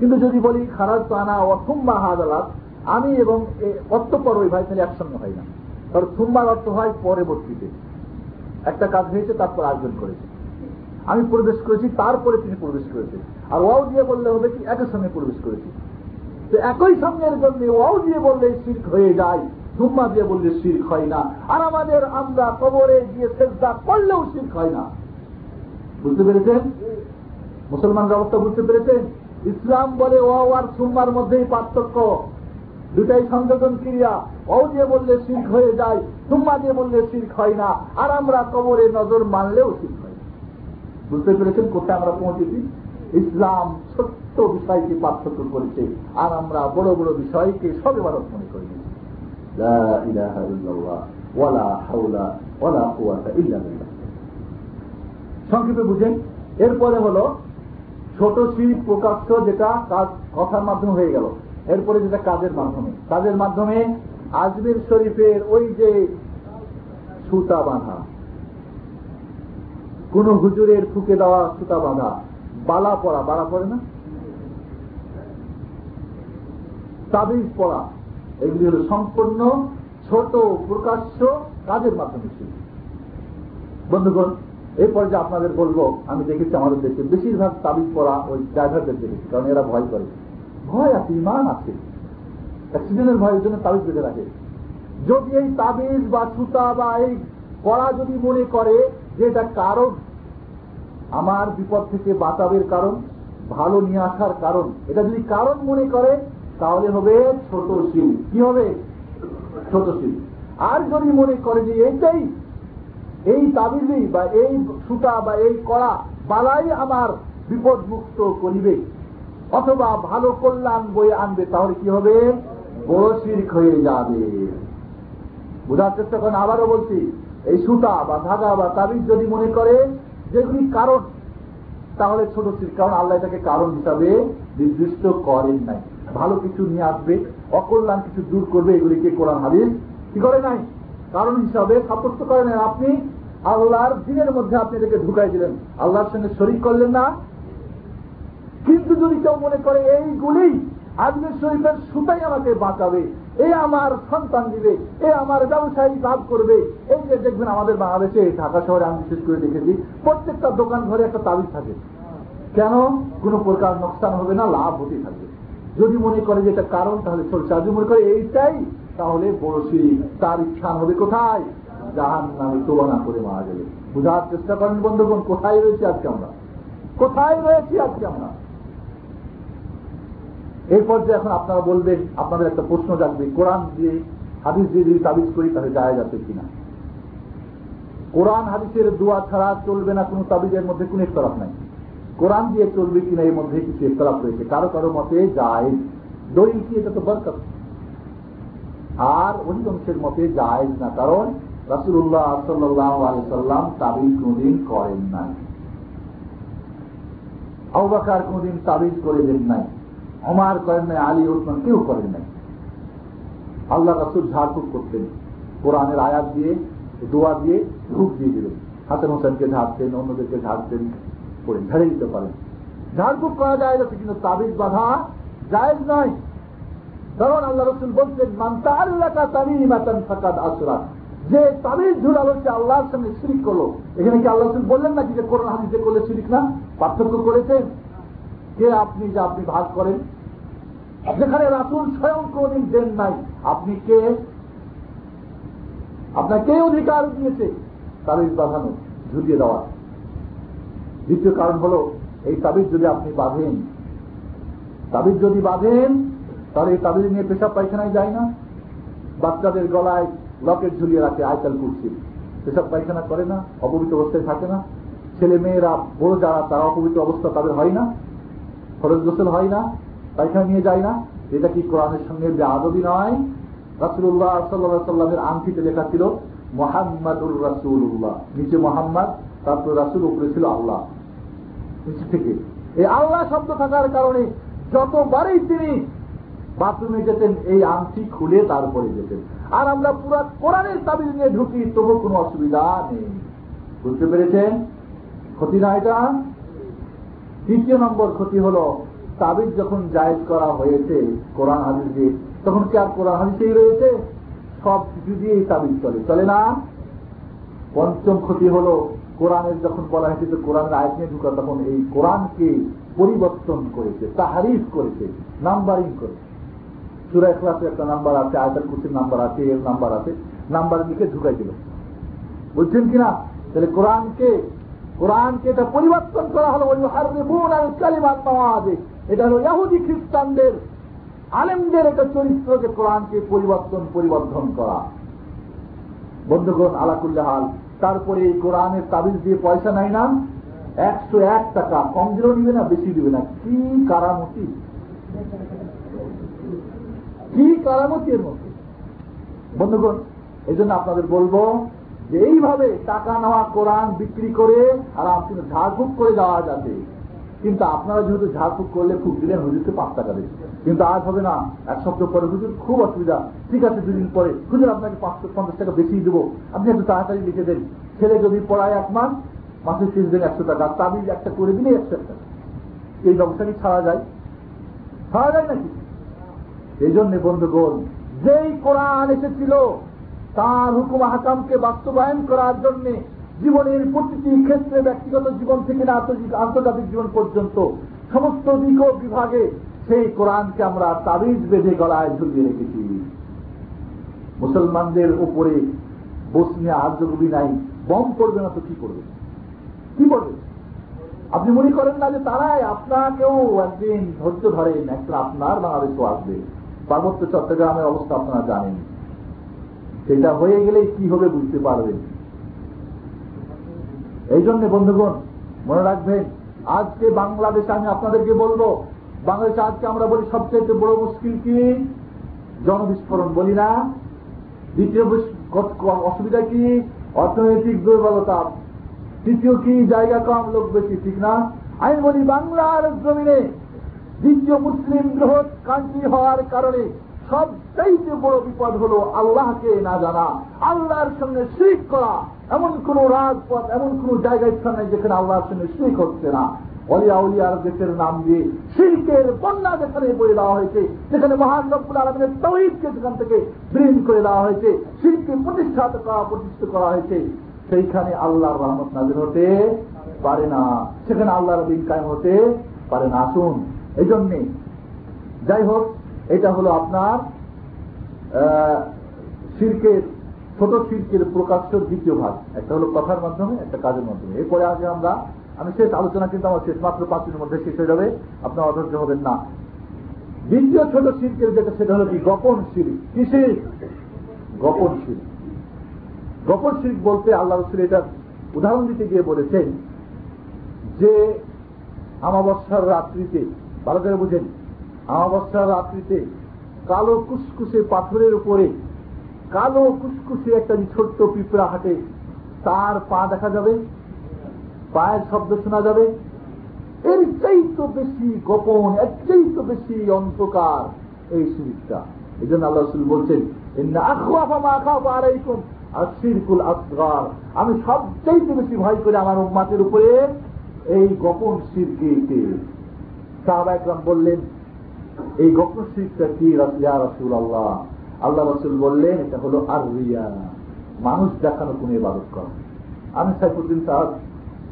কিন্তু যদি বলি খারাপ তো আনা অথুম্বা হাদালাত আমি এবং অর্থপর ওই ভাই তাহলে একসঙ্গে হয় না। কারণ থুম্বার অর্থ হয় পরবর্তীতে। একটা কাজ হয়েছে, তারপর আয়োজন করেছে। আমি প্রবেশ করেছি, তারপরে তিনি প্রবেশ করেছে। আর ওয়াও দিয়ে বললে হবে কি একের সঙ্গে প্রবেশ করেছি। তো একই সঙ্গের জন্য ওয়াও দিয়ে বললে শির্ক হয়ে যায় ধুম্মা দিয়ে বললে শির্ক হয় না। আর আমাদের আমরা কবরে গিয়ে চেষ্টা করলেও শির্ক হয় না। বুঝতে পেরেছেন? মুসলমানরা অবস্থা বুঝতে পেরেছেন? ইসলাম বলে ও আর সুম্মার মধ্যেই পার্থক্য। দুটাই সংযোজন ক্রিয়া। ও দিয়ে বললে শির্ক হয়ে যায় সুম্মা দিয়ে বললে শির্ক হয় না। আর আমরা কবরে নজর মানলেও শির্ক হয় বুঝতে পেরেছেন কোথায় আমরা পৌঁছেছি? ইসলাম ছোট্ট বিষয়কে পার্থক্য করেছে। আর আমরা বড় বড় বিষয়কে সব এবারত মনে করি। সংক্ষেপে বুঝেন, এরপরে হলো ছোট শিল্প প্রকাশ্য যেটা কাজ, কথার মাধ্যমে হয়ে গেল। এরপরে যেটা কাজের মাধ্যমে। কাজের মাধ্যমে আজমির শরীফের ওই যে সুতা বাঁধা, কোন হুজুরের ফুকে দেওয়া সুতা বাঁধা বালা পড়া, বালা পড়ে না? তাবিজ পড়া, এগুলি হল সম্পূর্ণ, ছোট, প্রকাশ্য কাজের মাধ্যমে ছিল বন্ধুগণ এই পর্যায়ে আপনাদের বলব, আমি দেখেছি আমাদের দেশে বেশিরভাগ তাবিজ পড়া ওই ড্রাইভারদের দেখেছি, কারণ এরা ভয় করে। ভয় আছে, ইমান আছে। অ্যাক্সিডেন্টের ভয়ের জন্য তাবিজ বেঁধে রাখে। যদি এই তাবিজ বা ছুতা বা এই পড়া যদি মনে করে যে এটা কারণ আমার বিপদ থেকে বাঁচাবের কারণ, ভালো নিয়ে আসার কারণ। এটা যদি কারণ মনে করে, তাহলে হবে ছোট শিল। কি হবে? ছোট শিল। আর যদি মনে করে যে এইটাই, এই তাবিজি বা এই সুতা বা এই কড়া বালাই আমার বিপদ মুক্ত করিবে, অথবা ভালো কল্যাণ বয়ে আনবে, তাহলে কি হবে? বড় শির্ক হয়ে যাবে। বোঝার চেষ্টা করেন, আবারও বলছি, এই সুতা বা ধাগা বা তাবিজ যদি মনে করে যেগুলি কারণ, তাহলে ছোট শির কারণ আল্লাহ এটাকে কারণ হিসাবে নির্দিষ্ট করেন নাই। ভালো কিছু নিয়ে আসবে, অকল্যাণ কিছু দূর করবে এগুলিকে কোরআন, হাদিস? কি করে নাই? কারণ হিসাবে সাব্যস্ত করেন আপনি। আল্লাহর দিনের মধ্যে আপনি এটাকে ঢুকাই দিলেন। আল্লাহর সঙ্গে শরিক করলেন না। কিন্তু যদি কেউ মনে করে, এইগুলি আজমের শরীফের সুতাই আমাকে বাঁচাবে এ আমার সন্তান দিবে, এ আমার ব্যবসায়ী লাভ করবে। এই যে দেখবেন আমাদের বাংলাদেশে ঢাকা শহরে আমি বিশেষ করে দেখেছি, প্রত্যেকটা দোকান ঘরে একটা তাবিজ থাকে। কেন? কোন প্রকার নোকসান হবে না, লাভ হতে থাকবে। যদি মনে করে যে এটা কারণ, তাহলে চলছে। যদি মনে করে এইটাই, তাহলে বড়শি তার ইচ্ছা হবে কোথায়? জাহান নামে তুলনা করে মারা গেলে বুঝার চেষ্টা করেন বন্ধুগণ, কোথায় রয়েছে আজকে আমরা? কোথায় রয়েছি আজকে আমরা? এই পর্যায়ে এখন আপনারা বলবেন, আপনাদের একটা প্রশ্ন জানবে কোরআন দিয়ে হাদিস দিয়ে যদি তাবিজ করি, তাহলে যায় যাচ্ছে কিনা? কোরআন হাদিসের দোয়া ছাড়া চলবে না, কোনো তাবিজের মধ্যে কোন একতলাফ নাই। কোরআন দিয়ে চলবে কিনা, এর মধ্যে কিছু একতলাফ রয়েছে। কারও কারও মতে যায় দলিল কি, এটা তো বরকত। আর অধিকাংশের মতে যায় না, কারণ রাসুল্লাহ সাল্লাহ আলি সাল্লাম তাবিজ কোনদিন করেন নাই। আবাকার কোনদিন তাবিজ করে দেন নাই। অমার করেন নাই আলী ওসমান কেউ করেন নাই। আল্লাহ রাসুল ঝাড়ফুক করতেন। কোরআনের আয়াত দিয়ে, দোয়া দিয়ে ঢুক দিয়ে দিলেন হাসান হোসেনকে ঝাড়তেন, অন্যদেরকে ঝাড়তেন, করে ঝাড়ে দিতে পারেন। ঝাড়ফুক করা যায় যাচ্ছে কিন্তু তাবিজ বাধা জায়জ নয়। কারণ আল্লাহ রসুল বলছেন মানতা আল্লাহ তামিমাতান ফাকাদ আসরা। যে তাবিজ ঝুড়ালো সে আল্লাহর সঙ্গে শিরিক করল। এখানে কি আল্লাহ রসুল বললেন নাকি যে করোনা হাদিসে করলে শিরিক না? পার্থক্য করেছেন? কে আপনি যে আপনি ভাগ করেন, যেখানে রাসুল স্বয়ং কোনদিন দেন নাই, আপনি কে? আপনার কে অধিকার দিয়েছে? তাবিজ বাঁধানো, ঝুলিয়ে দেওয়া। দ্বিতীয় কারণ হল, এই তাবিজ যদি আপনি বাঁধেন, তাবিজ যদি বাঁধেন, তাহলে এই তাবিজ নিয়ে পেশাব পায়খানায় যায় না। বাচ্চাদের গলায় লকেট ঝুলিয়ে রাখে, আয়তাল কুর্সি। পেশাব পায়খানা করে না, অপবিত্র অবস্থায় থাকে না। ছেলে মেয়েরা, বড় যারা, তারা অপবিত্র অবস্থা তাদের হয় না। ফরজ গোসল হয় না, পায়খানা নিয়ে যায় না। এটা কি কোরআনের সঙ্গে যে আদবি নয় রাসুল্লাহ সাল্লাহ সাল্লামের আংটিতে লেখা ছিল, মোহাম্মদুর রাসুল্লাহ নিচে মোহাম্মদ, তারপর রাসুল, উপরে ছিল আল্লাহ। নিচে থেকে। এই আল্লাহ শব্দ থাকার কারণে যতবারই তিনি বাথরুমে যেতেন, এই আংটি খুলে তারপরে যেতেন। আর আমরা পুরো কোরআনের তাবিজ নিয়ে ঢুকি তবু কোনো অসুবিধা নেই। বুঝতে পেরেছেন? ক্ষতি না এটা। তৃতীয় নম্বর ক্ষতি হল তাবিজ যখন জায়জ করা হয়েছে, কোরআন হাদিস দিয়ে, তখন কি আর কোরআন হাদিসেই রয়েছে? সব কিছু দিয়েই তাবিজ চলে। চলে না? পঞ্চম ক্ষতি হল কোরআনের যখন বলা হয়েছে যে কোরআনের আয়াত নিয়ে ঢুকা, তখন এই কোরআনকে পরিবর্তন করেছে, তাহারিফ করেছে, নাম্বারিং করেছে। সুরাই ক্লাসে একটা নাম্বার আছে, আয়তাল কুসির নাম্বার আছে, এর নাম্বার আছে, নাম্বার লিখে ঢুকাই দিল। বুঝছেন কিনা? তাহলে কোরআনকে কোরআনকে এটা পরিবর্তন করা হলো এটা হলো ইয়াহুদি খ্রিস্টানদের, আলেমদের একটা চরিত্র যে কোরআনকে পরিবর্তন, পরিবর্ধন করা। বন্ধুগণ আলাকুল্লাহ হাল তারপরে এই কোরআনের তাবিজ দিয়ে পয়সা নাই না? একশো এক টাকা। কম দিলেও নিবে না, বেশি দিবে না। কি কারামতি? কি কারামতি এর মধ্যে? বন্ধুগণ এই জন্য আপনাদের বলব যে এইভাবে টাকা নেওয়া কোরআন বিক্রি করে আর আপনি ঝাড়ফুক করে যাওয়া যাবে, কিন্তু আপনারা যেহেতু ঝাড়ফুঁক করলে খুব দিলেন হুজুরকে পাঁচ টাকা দিচ্ছে। কিন্তু আজ হবে না, এক সপ্তাহ পরে হুজুর, খুব অসুবিধা। ঠিক আছে, দুদিন পরে হুজুর আপনাকে পাঁচশো পঞ্চাশ টাকা বেশি দেবো। আপনি একটু তাড়াতাড়ি লিখে দেন। ছেলে যদি পড়ায় এক মাস, মাসে শেষ দেন একশো টাকা তাবিজ একটা করে দিলে একশো টাকা। এই ব্যবসা কি ছাড়া যায়? ছাড়া যায় নাকি? এই জন্য বন্ধুগণ, যেই কোরআন এসেছিল তার হুকুম হাকামকে বাস্তবায়ন করার জন্য জীবনের প্রতিটি ক্ষেত্রে ব্যক্তিগত জীবন থেকে আন্তর্জাতিক জীবন পর্যন্ত সমস্ত দিক ও বিভাগে সেই কোরআনকে আমরা তাবিজ বেঁধে গলায় ঝুলিয়ে রেখেছি। মুসলমানদের উপরে বসনিয়া আর্যকবি নাই, বম করবে না তো কি করবে কি করবে আপনি মনে করেন না যে তারাই আপনাকেও একদিন ধৈর্য ধরেন, একটা আপনার বাংলাদেশও আসবে। পার্বত্য চট্টগ্রামের অবস্থা আপনারা জানেন। সেটা হয়ে গেলে কি হবে বুঝতে পারবেন। এই জন্য বন্ধুগণ, মনে রাখবেন, আজকে বাংলাদেশে আমি আপনাদেরকে বলব, বাংলাদেশে আজকে আমরা বলি সবচেয়ে বড় মুশকিল কি? জনবিস্ফোরণ বলি না। দ্বিতীয় অসুবিধা কি? অর্থনৈতিক দুর্বলতা। তৃতীয় কি? জায়গা কম, লোক বেশি, ঠিক না? আমি বলি বাংলার জমিনে দ্বিতীয় মুসলিম বৃহৎ কান্ট্রি হওয়ার কারণে সবচাইতে বড় বিপদ হল আল্লাহকে না জানা, আল্লাহর সঙ্গে শিখ করা, এমন কোন রাজপথ, এমন কোন জায়গায় স্থান নেই যেখানে আল্লাহর সঙ্গে শিখ হচ্ছে না। অলিয়া উলিয়ার দেশের নাম দিয়ে শিল্পের বন্যা যেখানে বলে দেওয়া হয়েছে, যেখানে মহান রব্বুল আলমিনের তহিদকে সেখান থেকে বিলীন করে দেওয়া হয়েছে শিল্পকে প্রতিষ্ঠাত করা, প্রতিষ্ঠিত করা হয়েছে, সেইখানে আল্লাহর রহমত নাজির হতে পারে না। সেখানে আল্লাহর দিন কায়েম হতে পারে না। আসুন এই জন্যে যাই হোক এটা হলো আপনার শিল্পের ছোট শিল্পের প্রকাশ্য দ্বিতীয় ভাগ। একটা হলো কথার মাধ্যমে, একটা কাজের মাধ্যমে। এরপরে আগে আমরা, আমি শেষ আলোচনা, কিন্তু আমার শেষ মাত্র পাঁচ দিনের মধ্যে শেষ হয়ে যাবে। আপনার অধৈর্য হবেন না। দ্বিতীয় ছোট শিল্পের যেটা, সেটা হলো কি? গোপন শিল্প কিসে গোপন শিল্প গোপন শিল্প বলতে আল্লাহ রসুল এটা উদাহরণ দিতে গিয়ে বলেছেন যে আমাবস্যার রাত্রিতে, ভালো করে বুঝেন আমাবস্যার রাত্রিতে কালো কুসকুসে পাথরের উপরে, কালো কুসকুসে একটা ছোট্ট পিঁপড়া হাটে। তার পা দেখা যাবে, পায়ের শব্দ শোনা যাবে। এর চাই তো বেশি গোপন, এর চাই তো বেশি অন্ধকার এই সিরিজটা এই জন্য আল্লাহ রসুল বলছেন আমি সবচাইতে বেশি ভয় করে আমার উম্মাতের উপরে এই গোপন শিরকে সাহাবা একরাম বললেন এই গোপন শিরটা কি রাসিয়া রসুল আল্লাহ আল্লাহ রসুল বললেন, এটা হলো আর রিয়া মানুষ দেখানো কোন ইবাদত কর আমি সাইফুদ্দিন সাহেব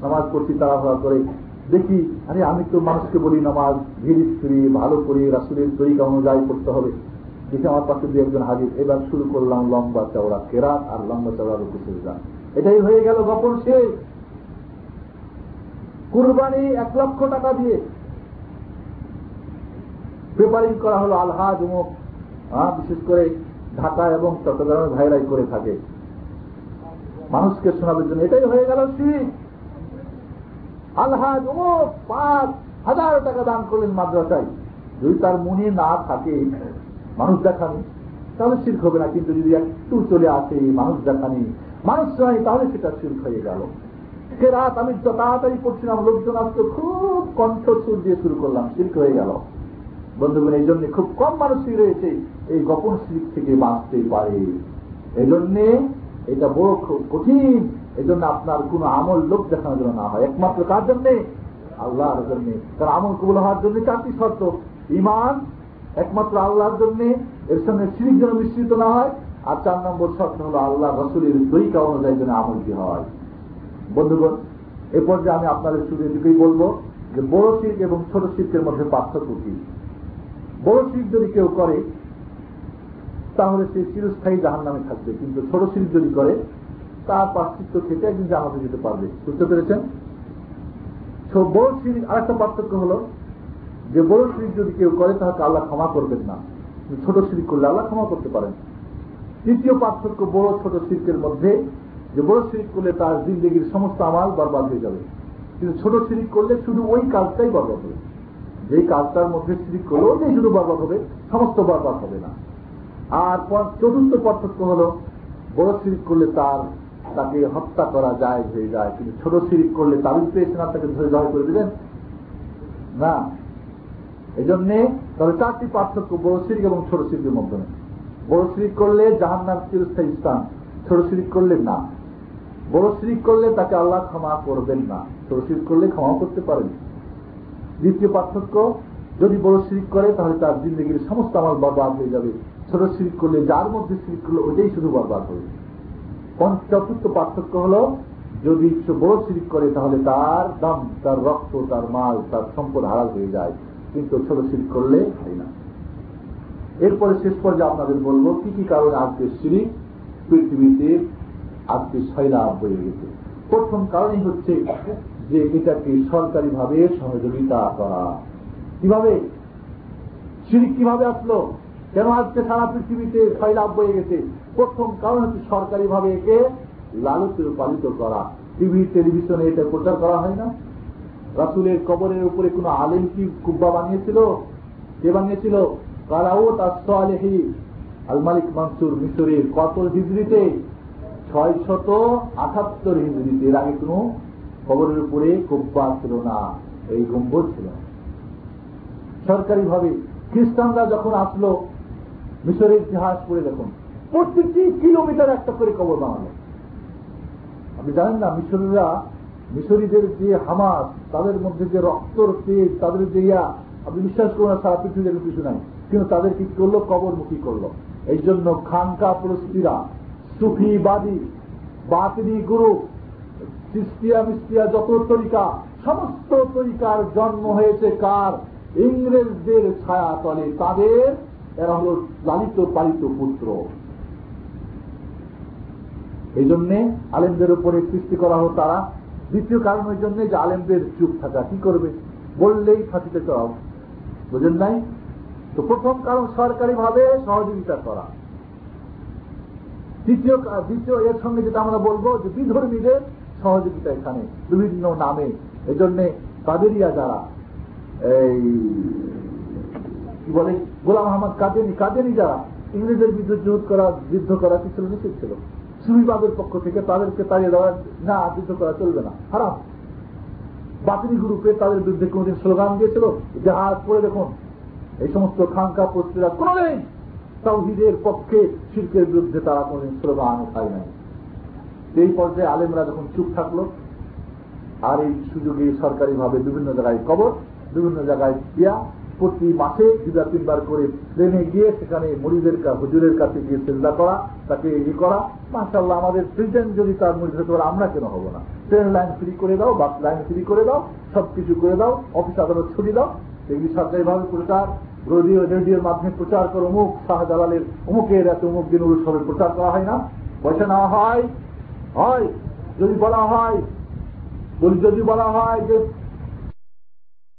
নামাজ পড়ছি তাড়াহুড়া করে। দেখি, আরে আমি তো মানুষকে বলি নামাজ ধীরিস করি ভালো করি রাসুলের তরিকা অনুযায়ী করতে হবে। দেখি আমার পাশে দিয়ে একজন হাজির। এবার শুরু করলাম লম্বা চওড়া কেরাত আর লম্বা চওড়া রুকু সুবিধা এটাই হয়ে গেল গোপন শেষ। কুরবানি এক লক্ষ টাকা দিয়ে। প্রিপারিং করা হলো আলহাজ উমুক বিশেষ করে ঢাকা এবং চট্টগ্রামের ভাইরাই করে থাকে। মানুষকে শোনাবের জন্য এটাই হয়ে গেল শিখ। আলহাজ উমুক পাঁচ হাজার টাকা দান করলেন মাদ্রাসায়। যদি তার মনে না থাকে, মানুষ দেখানি, তাহলে শির্ক হবে না। কিন্তু যদি একটু চলে আসে, মানুষ দেখানি, মানুষ নয় তাহলে সেটা শির্ক হয়ে গেল। সে রাত আমি তাড়াতাড়ি পড়ছিলাম, লোকজন আসতো খুব কণ্ঠ সুর দিয়ে শুরু করলাম, শির্ক হয়ে গেল। বন্ধুগণ, এই জন্য খুব কম মানুষই রয়েছে এই গোপন শিল্প থেকে বাঁচতে পারে। এই জন্যে এটা বড় কঠিন। এই জন্য আপনার কোন আমল লোক দেখানোর জন্য না হয়। একমাত্র কার জন্যে? আল্লাহর জন্যে। তার আমল কবুল হওয়ার জন্য চারটি শর্ত। ইমান একমাত্র আল্লাহর জন্য। এর সঙ্গে সিরিক যেন মিশ্রিত না হয়। আর চার নম্বর শর্ত হল আল্লাহ রসুলের দৈকা অনুযায়ী যেন আমলটি হয়। বন্ধুগণ, এ পর্যায়ে আমি আপনাদের শুধু এটুকুই বলব যে বড় শিল্প এবং ছোট শিল্পের মধ্যে পার্থক্য কি? বড় শিল্প যদি কেউ করে, তাহলে সে চিরস্থায়ী জাহান নামে থাকবে। কিন্তু ছোট শিল্প যদি করে, তার পার্থক্য খেতে একদিন জানাতে যেতে পারবে। বুঝতে পেরেছেন? বড় শিল্প আরেকটা পার্থক্য হলো যে বড় শিরিক যদি কেউ করে তাহলে আল্লাহ ক্ষমা করবেন না। ছোট শিরিক করলে আল্লাহ ক্ষমা করতে পারেন। তৃতীয় পার্থক্য বড় ছোট শিল্পের মধ্যে, যে বড় শিরিক করলে তার জিন্দগির সমস্ত আমাল বরবাদ হয়ে যাবে। কিন্তু ছোট শিরিক করলে শুধু ওই কাজটাই বরবাদ হবে যেই কাজটার মধ্যে শিরিক করলে ওটাই শুধু বরবাদ হবে, সমস্ত বরবাদ হবে না। আর চতুর্থ পার্থক্য হল, বড় শিরিক করলে তার, তাকে হত্যা করা যায়, হয়ে যায়। কিন্তু ছোট শিরিক করলে তাবিজ পেয়েছেন তাকে ধরে জয় করে দিলেন না। এই জন্যে তবে চারটি পার্থক্য বড় সিরিক এবং ছোট সিরিকের মধ্যে। বড় সিরিক করলে জাহান্নার চিরস্থায়ী স্থান, ছোট সিরিক করলে না। বড় সিরিক করলে তাকে আল্লাহ ক্ষমা করবেন না। ছোট সিরিক করলে ক্ষমা করতে পারেন। দ্বিতীয় পার্থক্য, যদি বড় সিরিক করে, তাহলে তার জিন্দগির সমস্ত আমল বরবাদ হয়ে যাবে। ছোট সিরিক করলে যার মধ্যে সিরিক করলে, ওইটাই শুধু বরবাদ হবে। চতুর্থ পার্থক্য হল, যদি বড় সিরিক করে, তাহলে তার দাম, তার রক্ত, তার মাল, তার সম্পদ হারাল হয়ে যায়। কিন্তু ছোট সিরিক করলে হয় না। এরপরে শেষ পর্যায়ে আপনাদের বলব, কি কি কারণে আজকে সিরিক পৃথিবীতে আজকে সৈলাভ হয়ে গেছে? প্রথম কারণই হচ্ছে যে এটাকে সরকারিভাবে সহযোগিতা করা। কীভাবে? সিরিক কীভাবে আসলো? কেন আজকে সারা পৃথিবীতে সৈলাভ হয়ে গেছে? প্রথম কারণ হচ্ছে সরকারিভাবে একে লালচের পালিত করা। টিভি, টেলিভিশনে এটা প্রচার করা হয় না। রাসুলের কবরের উপরে কোন আলেম কি কুব্বা বানিয়েছিল? কে বানিয়েছিল? কারাউত আসলেহি আল মালিক মানসুর মিশরের কত হিজড়িতে? ছয় শত আঠাত্তর হিজড়িতে। এর আগে কোন কবরের উপরে কুব্বা ছিল না, এই গম্বর ছিল। সরকারিভাবে খ্রিস্টানরা যখন আসলো, মিশরের ইতিহাস পড়ে দেখুন, প্রত্যেকটি কিলোমিটার একটা করে কবর বানালো। আপনি জানেন না মিশরীরা মিশরীদের যে হামাস, তাদের মধ্যে যে রক্তর তেজ, তাদের যে ইয়া, আপনি বিশ্বাস করুন সারা পৃথিবীর কিছু নাই। কিন্তু তাদের কি করল? কবরমুখী করল। এই জন্য খানকা পুরস্কৃরা সুফিবাদী, বাতিনি গুরু সিস্তিয়া মিস্তিয়া যত তরিকা, সমস্ত তরিকার জন্ম হয়েছে কার? ইংরেজদের ছায়া তলে তাদের, এরা হল লালিত পালিত পুত্র। এই জন্যে আলেমদের উপরে সৃষ্টি করা হোক তারা। দ্বিতীয় কারণ ওই জন্য যে আলেমদের চুপ থাকা কি করবে? বললেই ফাঁসিতে চড়াও। বুঝেন নাই? তো প্রথম কারণ সরকারিভাবে সহযোগিতা করা। দ্বিতীয় দ্বিতীয় এর সঙ্গে যেটা আমরা বলব যে বিধর্মীদের সহযোগিতা এখানে, বিভিন্ন নামে। এই জন্যে কাদেরিয়া যারা, এই, কি বলে, গোলাম আহমদ কাদেনি কাদেনি যারা ইংরেজের বিরুদ্ধে যুদ্ধ করা যুদ্ধ করা কি ছিল নিষেধ ছিল। সুবিবাদের পক্ষ থেকে তাদেরকে তাড়িয়ে দেওয়া, না, যুদ্ধ করা চলবে না। হারাম। বাতিনি গ্রুপে তাদের বিরুদ্ধে কোনদিন স্লোগান দিয়েছিল জাহাজ পড়ে দেখুন। এই সমস্ত খানকা পত্রিকা কোনদিন তাহিদের পক্ষে শিল্পের বিরুদ্ধে তারা কোনদিন স্লোগান উঠায় নাই। এই পর্যায়ে আলেমরা যখন চুপ থাকল, আর এই সুযোগে সরকারিভাবে বিভিন্ন জায়গায় কবর, বিভিন্ন জায়গায় দিয়া প্রতি মাসে দুটা তিনবার করে ট্রেনে গিয়ে সেখানে মরিদের হুজুরের কাছে গিয়ে চিন্তা করা, তাকে ই করা। মাসাল্লাহ আমাদের প্রেসিডেন্ট যদি তার মরিদ হতে পারে আমরা কেন হব না? ট্রেন লাইন ফ্রি করে দাও বাস লাইন ফ্রি করে দাও, সবকিছু করে দাও অফিস আদালত ছুটি দাও। এগুলি সরকারিভাবে প্রচার রেডিও রেডিওর মাধ্যমে প্রচার করে অমুক শাহজালালের, অমুকের এত অমুক দিন উৎসবের প্রচার করা হয় না। পয়সা নেওয়া হয় হয় যদি বলা হয় যদি বলা হয় যে